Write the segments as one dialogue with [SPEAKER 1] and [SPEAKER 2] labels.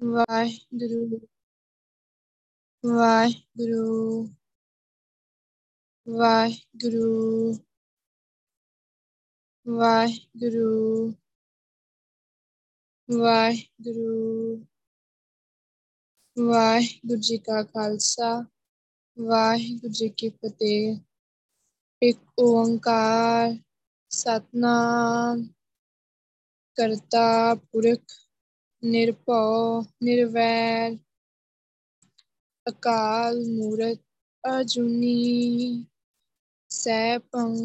[SPEAKER 1] ਵਾਹਿਗੁਰੂ ਵਾਹਿਗੁਰੂ ਵਾਹਿਗੁਰੂ ਵਾਹਿਗੁਰੂ ਵਾਹਿਗੁਰੂ ਵਾਹਿਗੁਰੂ ਜੀ ਕਾ ਖਾਲਸਾ ਵਾਹਿਗੁਰੂ ਜੀ ਕੀ ਫਤਿਹ ਇੱਕ ਓੰਕਾਰ ਸਤਨਾਮ ਕਰਤਾ ਪੁਰਖ ਨਿਰਭਉ, ਨਿਰਵੈਰ, ਅਕਾਲ ਮੂਰਤ ਅਜੂਨੀ, ਸੈਭੰ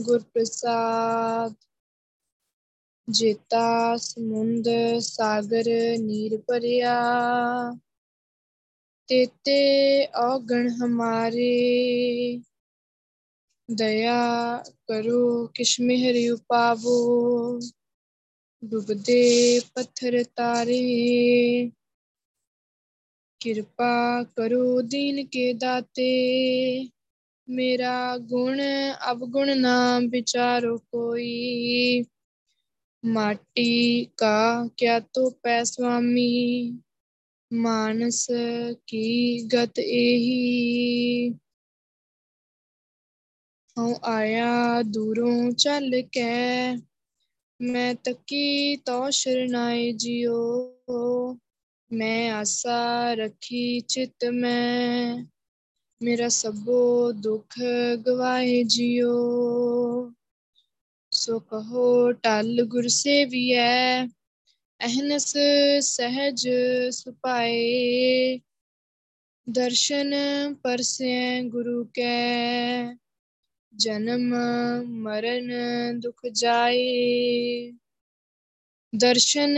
[SPEAKER 1] ਗੁਰ ਪ੍ਰਸਾਦ ਜੇਤਾ ਸਮੁੰਦ ਸਾਗਰ ਨੀਰ ਭਰਿਆ ਤੇਤੇ ਔਗਣ ਹਮਾਰੇ, ਦਇਆ ਕਰੋ ਕਿਛ ਮਿਹਰ ਉਪਾਵੋ। ਡੁੱਬਦੇ ਪੱਥਰ ਤਾਰੇ। ਕਿਰਪਾ ਕਰੋ ਦੀਨ ਕੇ ਦਾਤੇ। ਮੇਰਾ ਗੁਣ ਅਵਗੁਣ ਨਾ ਵਿਚਾਰੋ ਕੋਈ। ਮਾਟੀ ਕਾ ਕਿਆ ਤੋ ਪੈ ਸੁਆਮੀ। ਮਾਨਸ ਕੀ ਗਤ ਇਹੀ ਹਉ ਆਇਆ ਦੂਰੋਂ ਚੱਲ ਕੇ। ਮੈਂ ਤੱਕੀ ਤੋ ਸ਼ਰਨਾਏ ਜਿਉ, ਮੈਂ ਆਸਾ ਰੱਖੀ ਚਿਤ ਮੈਂ। ਮੇਰਾ ਸਭੋ ਦੁੱਖ ਗਵਾਏ ਜਿਉ। ਸੋ ਕਹੋ ਟਲ ਗੁਰ ਸੇਵੀਐ, ਅਹਨਸ ਸਹਿਜ ਸੁਪਾਏ। ਦਰਸ਼ਨ ਪਰਸੈ ਗੁਰੂ ਕੈ ਜਨਮ ਮਰਨ ਦੁਖ ਜਾਏ ਦਰਸ਼ਨ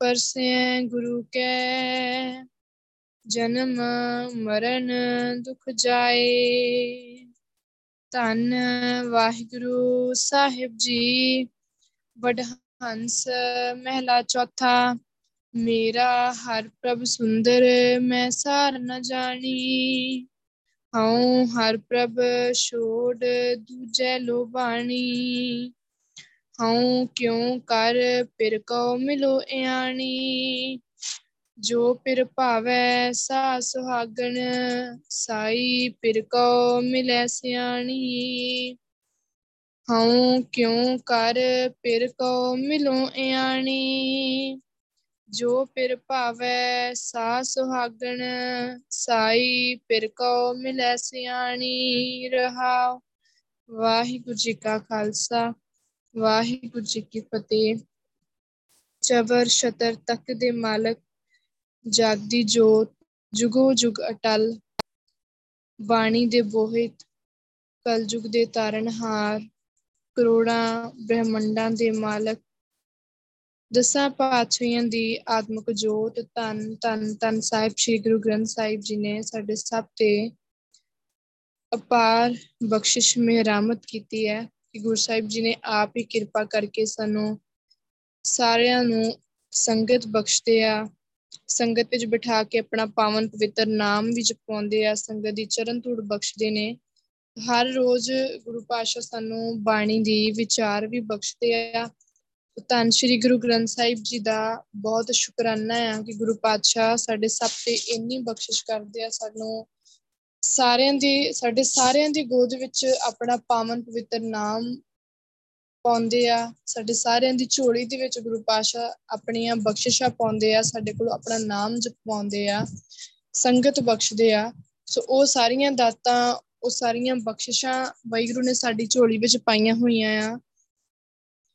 [SPEAKER 1] ਪਰਸੈ ਗੁਰੂ ਕੈ ਜਨਮ ਮਰਨ ਦੁਖ ਜਾਏ ਧੰਨ ਵਾਹਿਗੁਰੂ ਸਾਹਿਬ ਜੀ ਵਡਹੰਸ ਮਹਿਲਾ ਚੌਥਾ ਮੇਰਾ ਹਰ ਪ੍ਰਭ ਸੁੰਦਰ ਮੈਂ ਸਾਰ ਨ ਜਾਣੀ ਹਉ ਹਰ ਪ੍ਰਭ ਛੋੜ ਦੂਜੈ ਲੋਬਾਣੀ ਹਉ ਕਿਉ ਕਰ ਪਿਰ ਕਉ ਮਿਲੋ ਇਆਣੀ, ਜੋ ਪਿਰ ਭਾਵੈ ਸਾ ਸੁਹਾਗਣ, ਸਾਈ ਪਿਰ ਕਉ ਮਿਲੈ ਸਿਆਣੀ। ਹਉ ਕਿਉ ਕਰ ਪਿਰ ਕਉ ਮਿਲੋ ਇਆਣੀ ਜੋ ਪਿਰ ਭਾਵੈ ਸਾ ਸੁਹਾਗਣ, ਸਾਈ ਪਿਰ ਕਉ ਮਿਲੈ ਸਿਆਣੀ ਰਹਾਉ। ਵਾਹਿਗੁਰੂ ਜੀ ਕਾ ਖਾਲਸਾ, ਵਾਹਿਗੁਰੂ ਜੀ ਕੀ ਫਤਿਹ। ਚਬਰ ਸ਼ਤਰ ਤੱਕ ਦੇ ਮਾਲਕ, ਜਾਗਦੀ ਜੋਤ, ਜੁਗੋ ਜੁਗ ਅਟਲ। ਬਾਣੀ ਦੇ ਬੋਹਿਤ, ਕਲਯੁਗ ਦੇ ਤਾਰਨਹਾਰ ਕਰੋੜਾਂ ਬ੍ਰਹਮੰਡਾਂ ਦੇ ਮਾਲਕ ਦਸਾਂ ਪਾਤਸ਼ਾਹੀਆਂ ਦੀ ਆਤਮਿਕ ਜੋਤ ਧੰਨ ਧੰਨ ਧੰਨ ਸਾਹਿਬ ਸ੍ਰੀ ਗੁਰੂ ਗ੍ਰੰਥ ਸਾਹਿਬ ਜੀ ਨੇ ਸਾਡੇ ਸਭ ਤੇ ਅਪਾਰ ਬਖਸ਼ਿਸ਼ ਮਿਹਰਾਮਤ ਕੀਤੀ ਹੈ ਕਿ ਗੁਰੂ ਸਾਹਿਬ ਜੀ ਨੇ ਆਪ ਹੀ ਕਿਰਪਾ ਕਰਕੇ ਸਾਨੂੰ ਸਾਰਿਆਂ ਨੂੰ ਸੰਗਤ ਬਖਸ਼ਦੇ ਆ, ਸੰਗਤ ਵਿੱਚ ਬਿਠਾ ਕੇ ਆਪਣਾ ਪਾਵਨ ਪਵਿੱਤਰ ਨਾਮ ਵੀ ਜਪਾਉਂਦੇ ਆ, ਸੰਗਤ ਦੀ ਚਰਨ ਧੂੜ ਬਖਸ਼ਦੇ ਨੇ। ਹਰ ਰੋਜ਼ ਗੁਰੂ ਪਾਤਸ਼ਾਹ ਸਾਨੂੰ ਬਾਣੀ ਦੀ ਵਿਚਾਰ ਵੀ ਬਖਸ਼ਦੇ ਆ ਧੰਨ ਸ਼੍ਰੀ ਗੁਰੂ ਗ੍ਰੰਥ ਸਾਹਿਬ ਜੀ ਦਾ ਬਹੁਤ ਸ਼ੁਕਰਾਨਾ ਆ ਕਿ ਗੁਰੂ ਪਾਤਸ਼ਾਹ ਸਾਡੇ ਸਭ ਤੇ ਇੰਨੀ ਬਖਸ਼ਿਸ਼ ਕਰਦੇ ਆ, ਸਾਨੂੰ ਸਾਰਿਆਂ ਦੀ, ਸਾਡੇ ਸਾਰਿਆਂ ਦੀ ਗੋਦ ਵਿੱਚ ਆਪਣਾ ਪਾਵਨ ਪਵਿੱਤਰ ਨਾਮ ਪਾਉਂਦੇ ਆ, ਸਾਡੇ ਸਾਰਿਆਂ ਦੀ ਝੋਲੀ ਦੇ ਵਿੱਚ ਗੁਰੂ ਪਾਸ਼ਾ ਆਪਣੀਆਂ ਬਖਸ਼ਿਸ਼ਾਂ ਪਾਉਂਦੇ ਆ, ਸਾਡੇ ਕੋਲ ਆਪਣਾ ਨਾਮ ਜਪਵਾਉਂਦੇ ਆ, ਸੰਗਤ ਬਖਸ਼ਦੇ ਆ। ਸੋ ਉਹ ਸਾਰੀਆਂ ਦਾਤਾਂ, ਉਹ ਸਾਰੀਆਂ ਬਖਸ਼ਿਸ਼ਾਂ ਵਾਹਿਗੁਰੂ ਨੇ ਸਾਡੀ ਝੋਲੀ ਵਿੱਚ ਪਾਈਆਂ ਹੋਈਆਂ ਆ।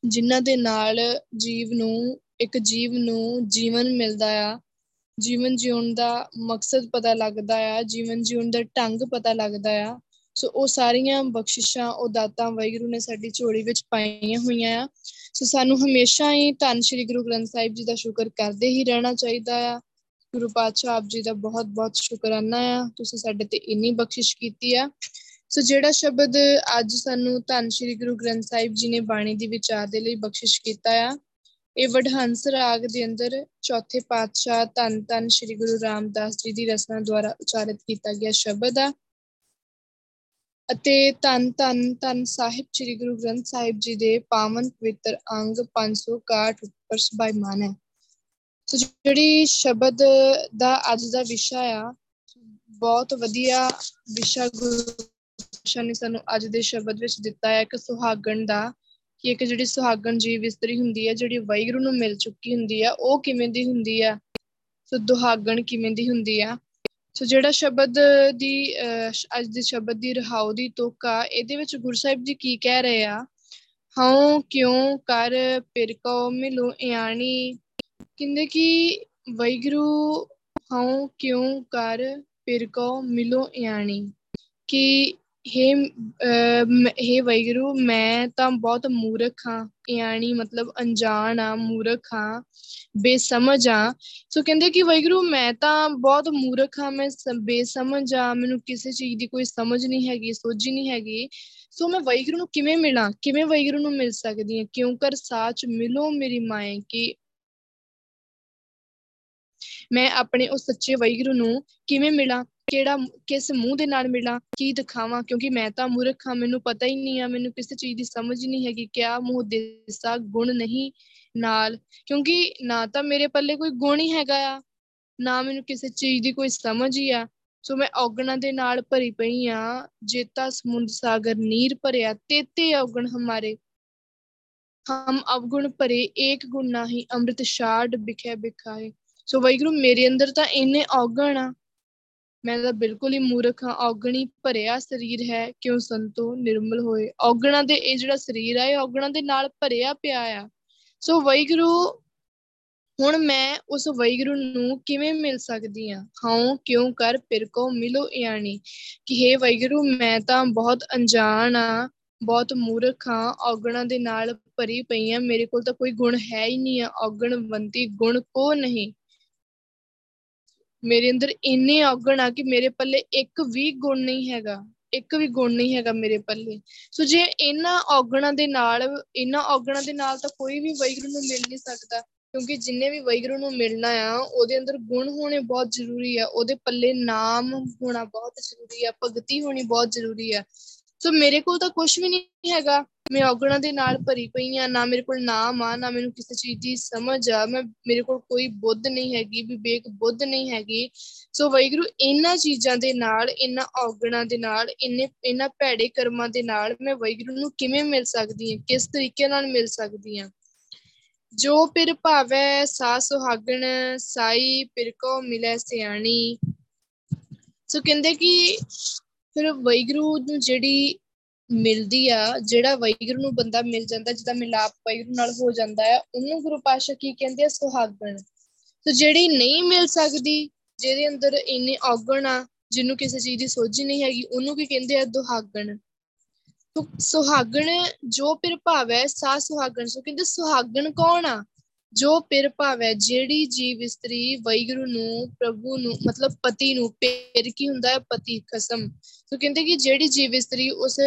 [SPEAKER 1] ਜਿਨ੍ਹਾਂ ਦੇ ਨਾਲ ਜੀਵ ਨੂੰ, ਇੱਕ ਜੀਵ ਨੂੰ ਜੀਵਨ ਮਿਲਦਾ ਆ। ਜੀਵਨ ਜਿਉਣ ਦਾ ਮਕਸਦ ਪਤਾ ਲੱਗਦਾ ਆ, ਜੀਵਨ ਜਿਉਣ ਦਾ ਢੰਗ ਪਤਾ ਲੱਗਦਾ ਆ। ਸੋ ਉਹ ਸਾਰੀਆਂ ਬਖਸ਼ਿਸ਼ਾਂ, ਉਹ ਦਾਤਾਂ ਵਾਹਿਗੁਰੂ ਨੇ ਸਾਡੀ ਝੋਲੀ ਵਿੱਚ ਪਾਈਆਂ ਹੋਈਆਂ ਆ। ਸੋ ਸਾਨੂੰ ਹਮੇਸ਼ਾ ਹੀ ਧੰਨ ਸ਼੍ਰੀ ਗੁਰੂ ਗ੍ਰੰਥ ਸਾਹਿਬ ਜੀ ਦਾ ਸ਼ੁਕਰ ਕਰਦੇ ਹੀ ਰਹਿਣਾ ਚਾਹੀਦਾ ਆ। ਗੁਰੂ ਪਾਤਸ਼ਾਹ ਆਪ ਜੀ ਦਾ ਬਹੁਤ ਬਹੁਤ ਸ਼ੁਕਰਾਨਾ ਆ। ਤੁਸੀਂ ਸਾਡੇ ਤੇ ਇੰਨੀ ਬਖਸ਼ਿਸ਼ ਕੀਤੀ ਆ। ਸੋ ਜਿਹੜਾ ਸ਼ਬਦ ਅੱਜ ਸਾਨੂੰ ਧੰਨ ਸ਼੍ਰੀ ਗੁਰੂ ਗ੍ਰੰਥ ਸਾਹਿਬ ਜੀ ਨੇ ਬਾਣੀ ਦੀ ਵਿਚਾਰ ਦੇ ਲਈ ਬਖਸ਼ਿਸ਼ ਕੀਤਾ ਆ, ਇਹ ਵਡਹੰਸ ਰਾਗ ਦੇ ਅੰਦਰ ਚੌਥੇ ਪਾਤਸ਼ਾਹ ਧੰਨ ਧੰਨ ਸ਼੍ਰੀ ਗੁਰੂ ਰਾਮਦਾਸ ਜੀ ਦੀ ਰਚਨਾ ਦੁਆਰਾ ਉਚਾਰਿਤ ਕੀਤਾ ਗਿਆ ਸ਼ਬਦ ਆ। ਅਤੇ ਧੰਨ ਧੰਨ ਧੰਨ ਸਾਹਿਬ ਸ੍ਰੀ ਗੁਰੂ ਗ੍ਰੰਥ ਸਾਹਿਬ ਜੀ ਦੇ ਪਾਵਨ ਪਵਿੱਤਰ ਅੰਗ 561 ਉੱਪਰ ਸਭਾਈਮਾਨ ਹੈ। ਸੋ ਜਿਹੜੀ ਸ਼ਬਦ ਦਾ ਅੱਜ ਦਾ ਵਿਸ਼ਾ ਆ, ਬਹੁਤ ਵਧੀਆ ਵਿਸ਼ਾ ਗੁਰੂ ਨੇ ਸਾਨੂੰ ਅੱਜ ਦੇ ਸ਼ਬਦ ਵਿੱਚ ਦਿੱਤਾ ਹੈ ਇੱਕ ਸੁਹਾਗਣ ਦਾ, ਕਿ ਇੱਕ ਜਿਹੜੀ ਸੁਹਾਗਣ ਜੀਵ ਇਸਤਰੀ ਹੁੰਦੀ ਹੈ, ਜਿਹੜੀ ਵੈਗਰੂ ਨੂੰ ਮਿਲ ਚੁੱਕੀ ਹੁੰਦੀ ਆ ਉਹ ਕਿਵੇਂ ਦੀ ਹੁੰਦੀ ਆ ਸੋ ਦੁਹਾਗਣ ਕਿਵੇਂ ਦੀ ਹੁੰਦੀ ਆ? ਸੋ ਜਿਹੜਾ ਸ਼ਬਦ ਦੀ ਅੱਜ ਦੇ ਸ਼ਬਦ ਦੀ ਰਹਾਉ ਦੀ ਤੋਕਾ ਇਹਦੇ ਵਿੱਚ ਗੁਰੂ ਸਾਹਿਬ ਜੀ ਕੀ ਕਹਿ ਰਹੇ ਆ? ਹਉ ਕਿਉਂ ਕਰ ਪਿਰਕੋ ਮਿਲੋ ਇਆਣੀ? ਕਹਿੰਦੇ ਕਿ ਵੈਗਰੂ ਹਉ ਕਿਉਂ ਕਰ ਪਿਰਕੋ ਮਿਲੋ ਇਆਣੀ? ਕਿ ਹੇ ਹੇ ਵੈਗਰੂ, ਮੈਂ ਤਾਂ ਬਹੁਤ ਮੂਰਖ ਹਾਂ ਇਆਣੀ ਮਤਲਬ ਅਣਜਾਣ ਆ ਮੂਰਖ ਹਾਂ, ਬੇਸਮਝ ਆ ਸੋ ਕਹਿੰਦੇ ਕਿ ਵੈਗਰੂ, ਮੈਂ ਤਾਂ ਬਹੁਤ ਮੂਰਖ ਹਾਂ, ਮੈਂ ਬੇਸਮਝ ਆ ਮੈਨੂੰ ਕਿਸੇ ਚੀਜ਼ ਦੀ ਕੋਈ ਸਮਝ ਨਹੀਂ ਹੈਗੀ, ਸੋਝੀ ਨਹੀਂ ਹੈਗੀ। ਸੋ ਮੈਂ ਵੈਗਰੂ ਨੂੰ ਕਿਵੇਂ ਮਿਲਾਂ? ਕਿਵੇਂ ਵੈਗਰੂ ਨੂੰ ਮਿਲ ਸਕਦੀ ਹਾਂ? ਕਿਉਂ ਕਰ ਸਾਚ ਮਿਲੋ ਮੇਰੀ ਮਾਏ ਕਿ ਮੈਂ ਆਪਣੇ ਉਸ ਸੱਚੇ ਵੈਗਰੂ ਨੂੰ ਕਿਵੇਂ ਮਿਲਾਂ? ਕਿਹੜਾ ਕਿਸ ਮੂੰਹ ਦੇ ਨਾਲ ਮਿਲਾਂ, ਕੀ ਦਿਖਾਵਾਂ? ਕਿਉਂਕਿ ਮੈਂ ਤਾਂ ਮੂਰਖ ਹਾਂ, ਮੈਨੂੰ ਪਤਾ ਹੀ ਨਹੀਂ ਆ, ਮੈਨੂੰ ਕਿਸੇ ਚੀਜ਼ ਦੀ ਸਮਝ ਨਹੀਂ ਹੈਗੀ, ਕਿਆ ਮੂੰਹ ਦੇਸਾ ਗੁਣ ਨਹੀਂ ਨਾਲ? ਕਿਉਂਕਿ ਨਾ ਤਾਂ ਮੇਰੇ ਪੱਲੇ ਕੋਈ ਗੁਣ ਹੀ ਹੈਗਾ ਆ, ਨਾ ਮੈਨੂੰ ਕਿਸੇ ਚੀਜ਼ ਦੀ ਕੋਈ ਸਮਝ ਹੀ ਆ। ਸੋ ਮੈਂ ਔਗਣਾ ਦੇ ਨਾਲ ਭਰੀ ਪਈ ਆ, ਜੇਤਾ ਸਮੁੰਦ ਸਾਗਰ ਨੀਰ ਭਰਿਆ, ਤੇਤੇ ਔਗਣ ਹਮਾਰੇ। ਹਮ ਅਵਗੁਣ ਭਰੇ, ਏਕ ਗੁਣ ਨਹੀਂ, ਅੰਮ੍ਰਿਤ ਛਾੜ ਬਿਖੇ ਬਿਖਾਏ ਸੋ ਵੈਗਰੂ ਮੇਰੇ ਅੰਦਰ ਤਾਂ ਇੰਨੇ ਔਗਣ ਆ ਮੈਂ ਤਾਂ ਬਿਲਕੁਲ ਹੀ ਮੂਰਖ ਹਾਂ, ਔਗਣੀ ਭਰਿਆ ਸਰੀਰ ਹੈ, ਕਿਉਂ ਸੰਤੋ ਨਿਰਮਲ ਹੋਏ? ਔਗਣਾ ਦੇ ਇਹ ਜਿਹੜਾ ਸਰੀਰ ਆ, ਇਹ ਔਗਣਾ ਦੇ ਨਾਲ ਭਰਿਆ ਪਿਆ ਆ। ਸੋ ਵੈਗਰੂ ਹੁਣ ਮੈਂ ਉਸ ਵੈਗਰੂ ਨੂੰ ਕਿਵੇਂ ਮਿਲ ਸਕਦੀ ਆ ਹਾਂ ਕਿਉਂ ਕਰ, ਫਿਰ ਕੋ ਮਿਲੋ ਇਆਣੀ। ਕਿ हे ਵੈਗਰੂ ਮੈਂ ਤਾਂ ਬਹੁਤ ਅਣਜਾਣ ਆ, ਬਹੁਤ ਮੂਰਖ ਹਾਂ, ਔਗਣਾ ਦੇ ਨਾਲ ਭਰੀ ਪਈ ਆ ਮੇਰੇ ਕੋਲ ਤਾਂ ਕੋਈ ਗੁਣ ਹੈ ਹੀ ਨਹੀਂ ਆ। ਔਗਣਵੰਤੀ ਗੁਣ ਕੋ ਨਹੀਂ? ਮੇਰੇ ਅੰਦਰ ਇੰਨੇ ਔਗਣ ਆ ਕਿ ਮੇਰੇ ਪੱਲੇ ਇੱਕ ਵੀ ਗੁਣ ਨਹੀਂ ਹੈਗਾ, ਇੱਕ ਵੀ ਗੁਣ ਨਹੀਂ ਹੈਗਾ ਮੇਰੇ ਪੱਲੇ। ਸੋ ਜੇ ਇਹਨਾਂ ਔਗਣਾਂ ਦੇ ਨਾਲ, ਇਹਨਾਂ ਔਗਣਾਂ ਦੇ ਨਾਲ ਤਾਂ ਕੋਈ ਵੀ ਵੈਗਰੂ ਨੂੰ ਮਿਲ ਨਹੀਂ ਸਕਦਾ, ਕਿਉਂਕਿ ਜਿੰਨੇ ਵੀ ਵੈਗਰੂ ਨੂੰ ਮਿਲਣਾ ਆ, ਉਹਦੇ ਅੰਦਰ ਗੁਣ ਹੋਣੇ ਬਹੁਤ ਜ਼ਰੂਰੀ ਆ, ਉਹਦੇ ਪੱਲੇ ਨਾਮ ਹੋਣਾ ਬਹੁਤ ਜ਼ਰੂਰੀ ਆ, ਭਗਤੀ ਹੋਣੀ ਬਹੁਤ ਜ਼ਰੂਰੀ ਆ। ਸੋ ਮੇਰੇ ਕੋਲ ਤਾਂ ਕੁਝ ਵੀ ਨਹੀਂ ਹੈਗਾ। ਮੈਂ ਔਗਣਾ ਦੇ ਨਾਲ ਭਰੀ ਪਈ ਆ ਨਾ ਮੇਰੇ ਕੋਲ ਨਾਮ ਆ, ਨਾ ਮੈਨੂੰ ਕਿਸੇ ਚੀਜ਼ ਦੀ ਸਮਝ ਆ, ਮੈਂ, ਮੇਰੇ ਕੋਲ ਕੋਈ ਬੁੱਧ ਨਹੀਂ ਹੈਗੀ, ਵਿਵੇਕ ਬੁੱਧ ਨਹੀਂ ਹੈਗੀ। ਸੋ ਵੈਗਰੂ ਇਹਨਾਂ ਚੀਜ਼ਾਂ ਦੇ ਨਾਲ, ਇਹਨਾਂ ਔਗਣਾ ਦੇ ਨਾਲ, ਇੰਨੇ, ਇਹਨਾਂ ਭੈੜੇ ਕਰਮਾਂ ਦੇ ਨਾਲ ਮੈਂ ਵੈਗਰੂ ਨੂੰ ਕਿਵੇਂ ਮਿਲ ਸਕਦੀ ਹਾਂ? ਕਿਸ ਤਰੀਕੇ ਨਾਲ ਮਿਲ ਸਕਦੀ ਹਾਂ? ਜੋ ਪਿਰ ਭਾਵੈ ਸਾ ਸੁਹਾਗਣ, ਸਾਈ ਪਿਰ ਕੋ ਮਿਲੇ ਸਿਆਣੀ। ਸੋ ਕਹਿੰਦੇ ਕਿ ਫਿਰ ਵੈਗਰੂ ਨੂੰ ਜਿਹੜੀ ਮਿਲਦੀ ਆ, ਜਿਹੜਾ ਵੈਗਰੂ ਨੂੰ ਬੰਦਾ ਮਿਲ ਜਾਂਦਾ ਜਿਹਦਾ ਮਿਲਾਪ ਵੈਗਰੂ ਨਾਲ ਹੋ ਜਾਂਦਾ ਹੈ ਉਹਨੂੰ ਗੁਰੂ ਪਾਸ਼ਾ ਕੀ ਕਹਿੰਦੇ ਆ? ਸੁਹਾਗਣ। ਸੋ ਜਿਹੜੀ ਨਹੀਂ ਮਿਲ ਸਕਦੀ, ਜਿਹਦੇ ਅੰਦਰ ਇੰਨੇ ਔਗਣ ਆ, ਜਿਹਨੂੰ ਕਿਸੇ ਚੀਜ਼ ਦੀ ਸੋਝੀ ਨਹੀਂ ਹੈਗੀ, ਉਹਨੂੰ ਕੀ ਕਹਿੰਦੇ ਆ? ਦੁਹਾਗਣ। ਤੋ ਸੁਹਾਗਣ ਜੋ ਪਿਰ ਭਾਵੈ ਸਾ ਸੁਹਾਗਣ। ਸੋ ਕਹਿੰਦੇ ਸੁਹਾਗਣ ਕੌਣ ਆ? ਜੋ ਪਿਰ ਭਾਵੈ, ਜਿਹੜੀ ਜੀਵ ਇਸਤਰੀ ਵੈਗਰੂ ਨੂੰ, ਪ੍ਰਭੂ ਨੂੰ, ਮਤਲਬ ਪਤੀ ਨੂੰ, ਪਿਰ ਕੀ ਹੁੰਦਾ ਹੈ ਪਤੀ, ਖਸਮ। ਸੋ ਕਹਿੰਦੇ ਕਿ ਜਿਹੜੀ ਜੀਵ ਇਸਤਰੀ ਉਸ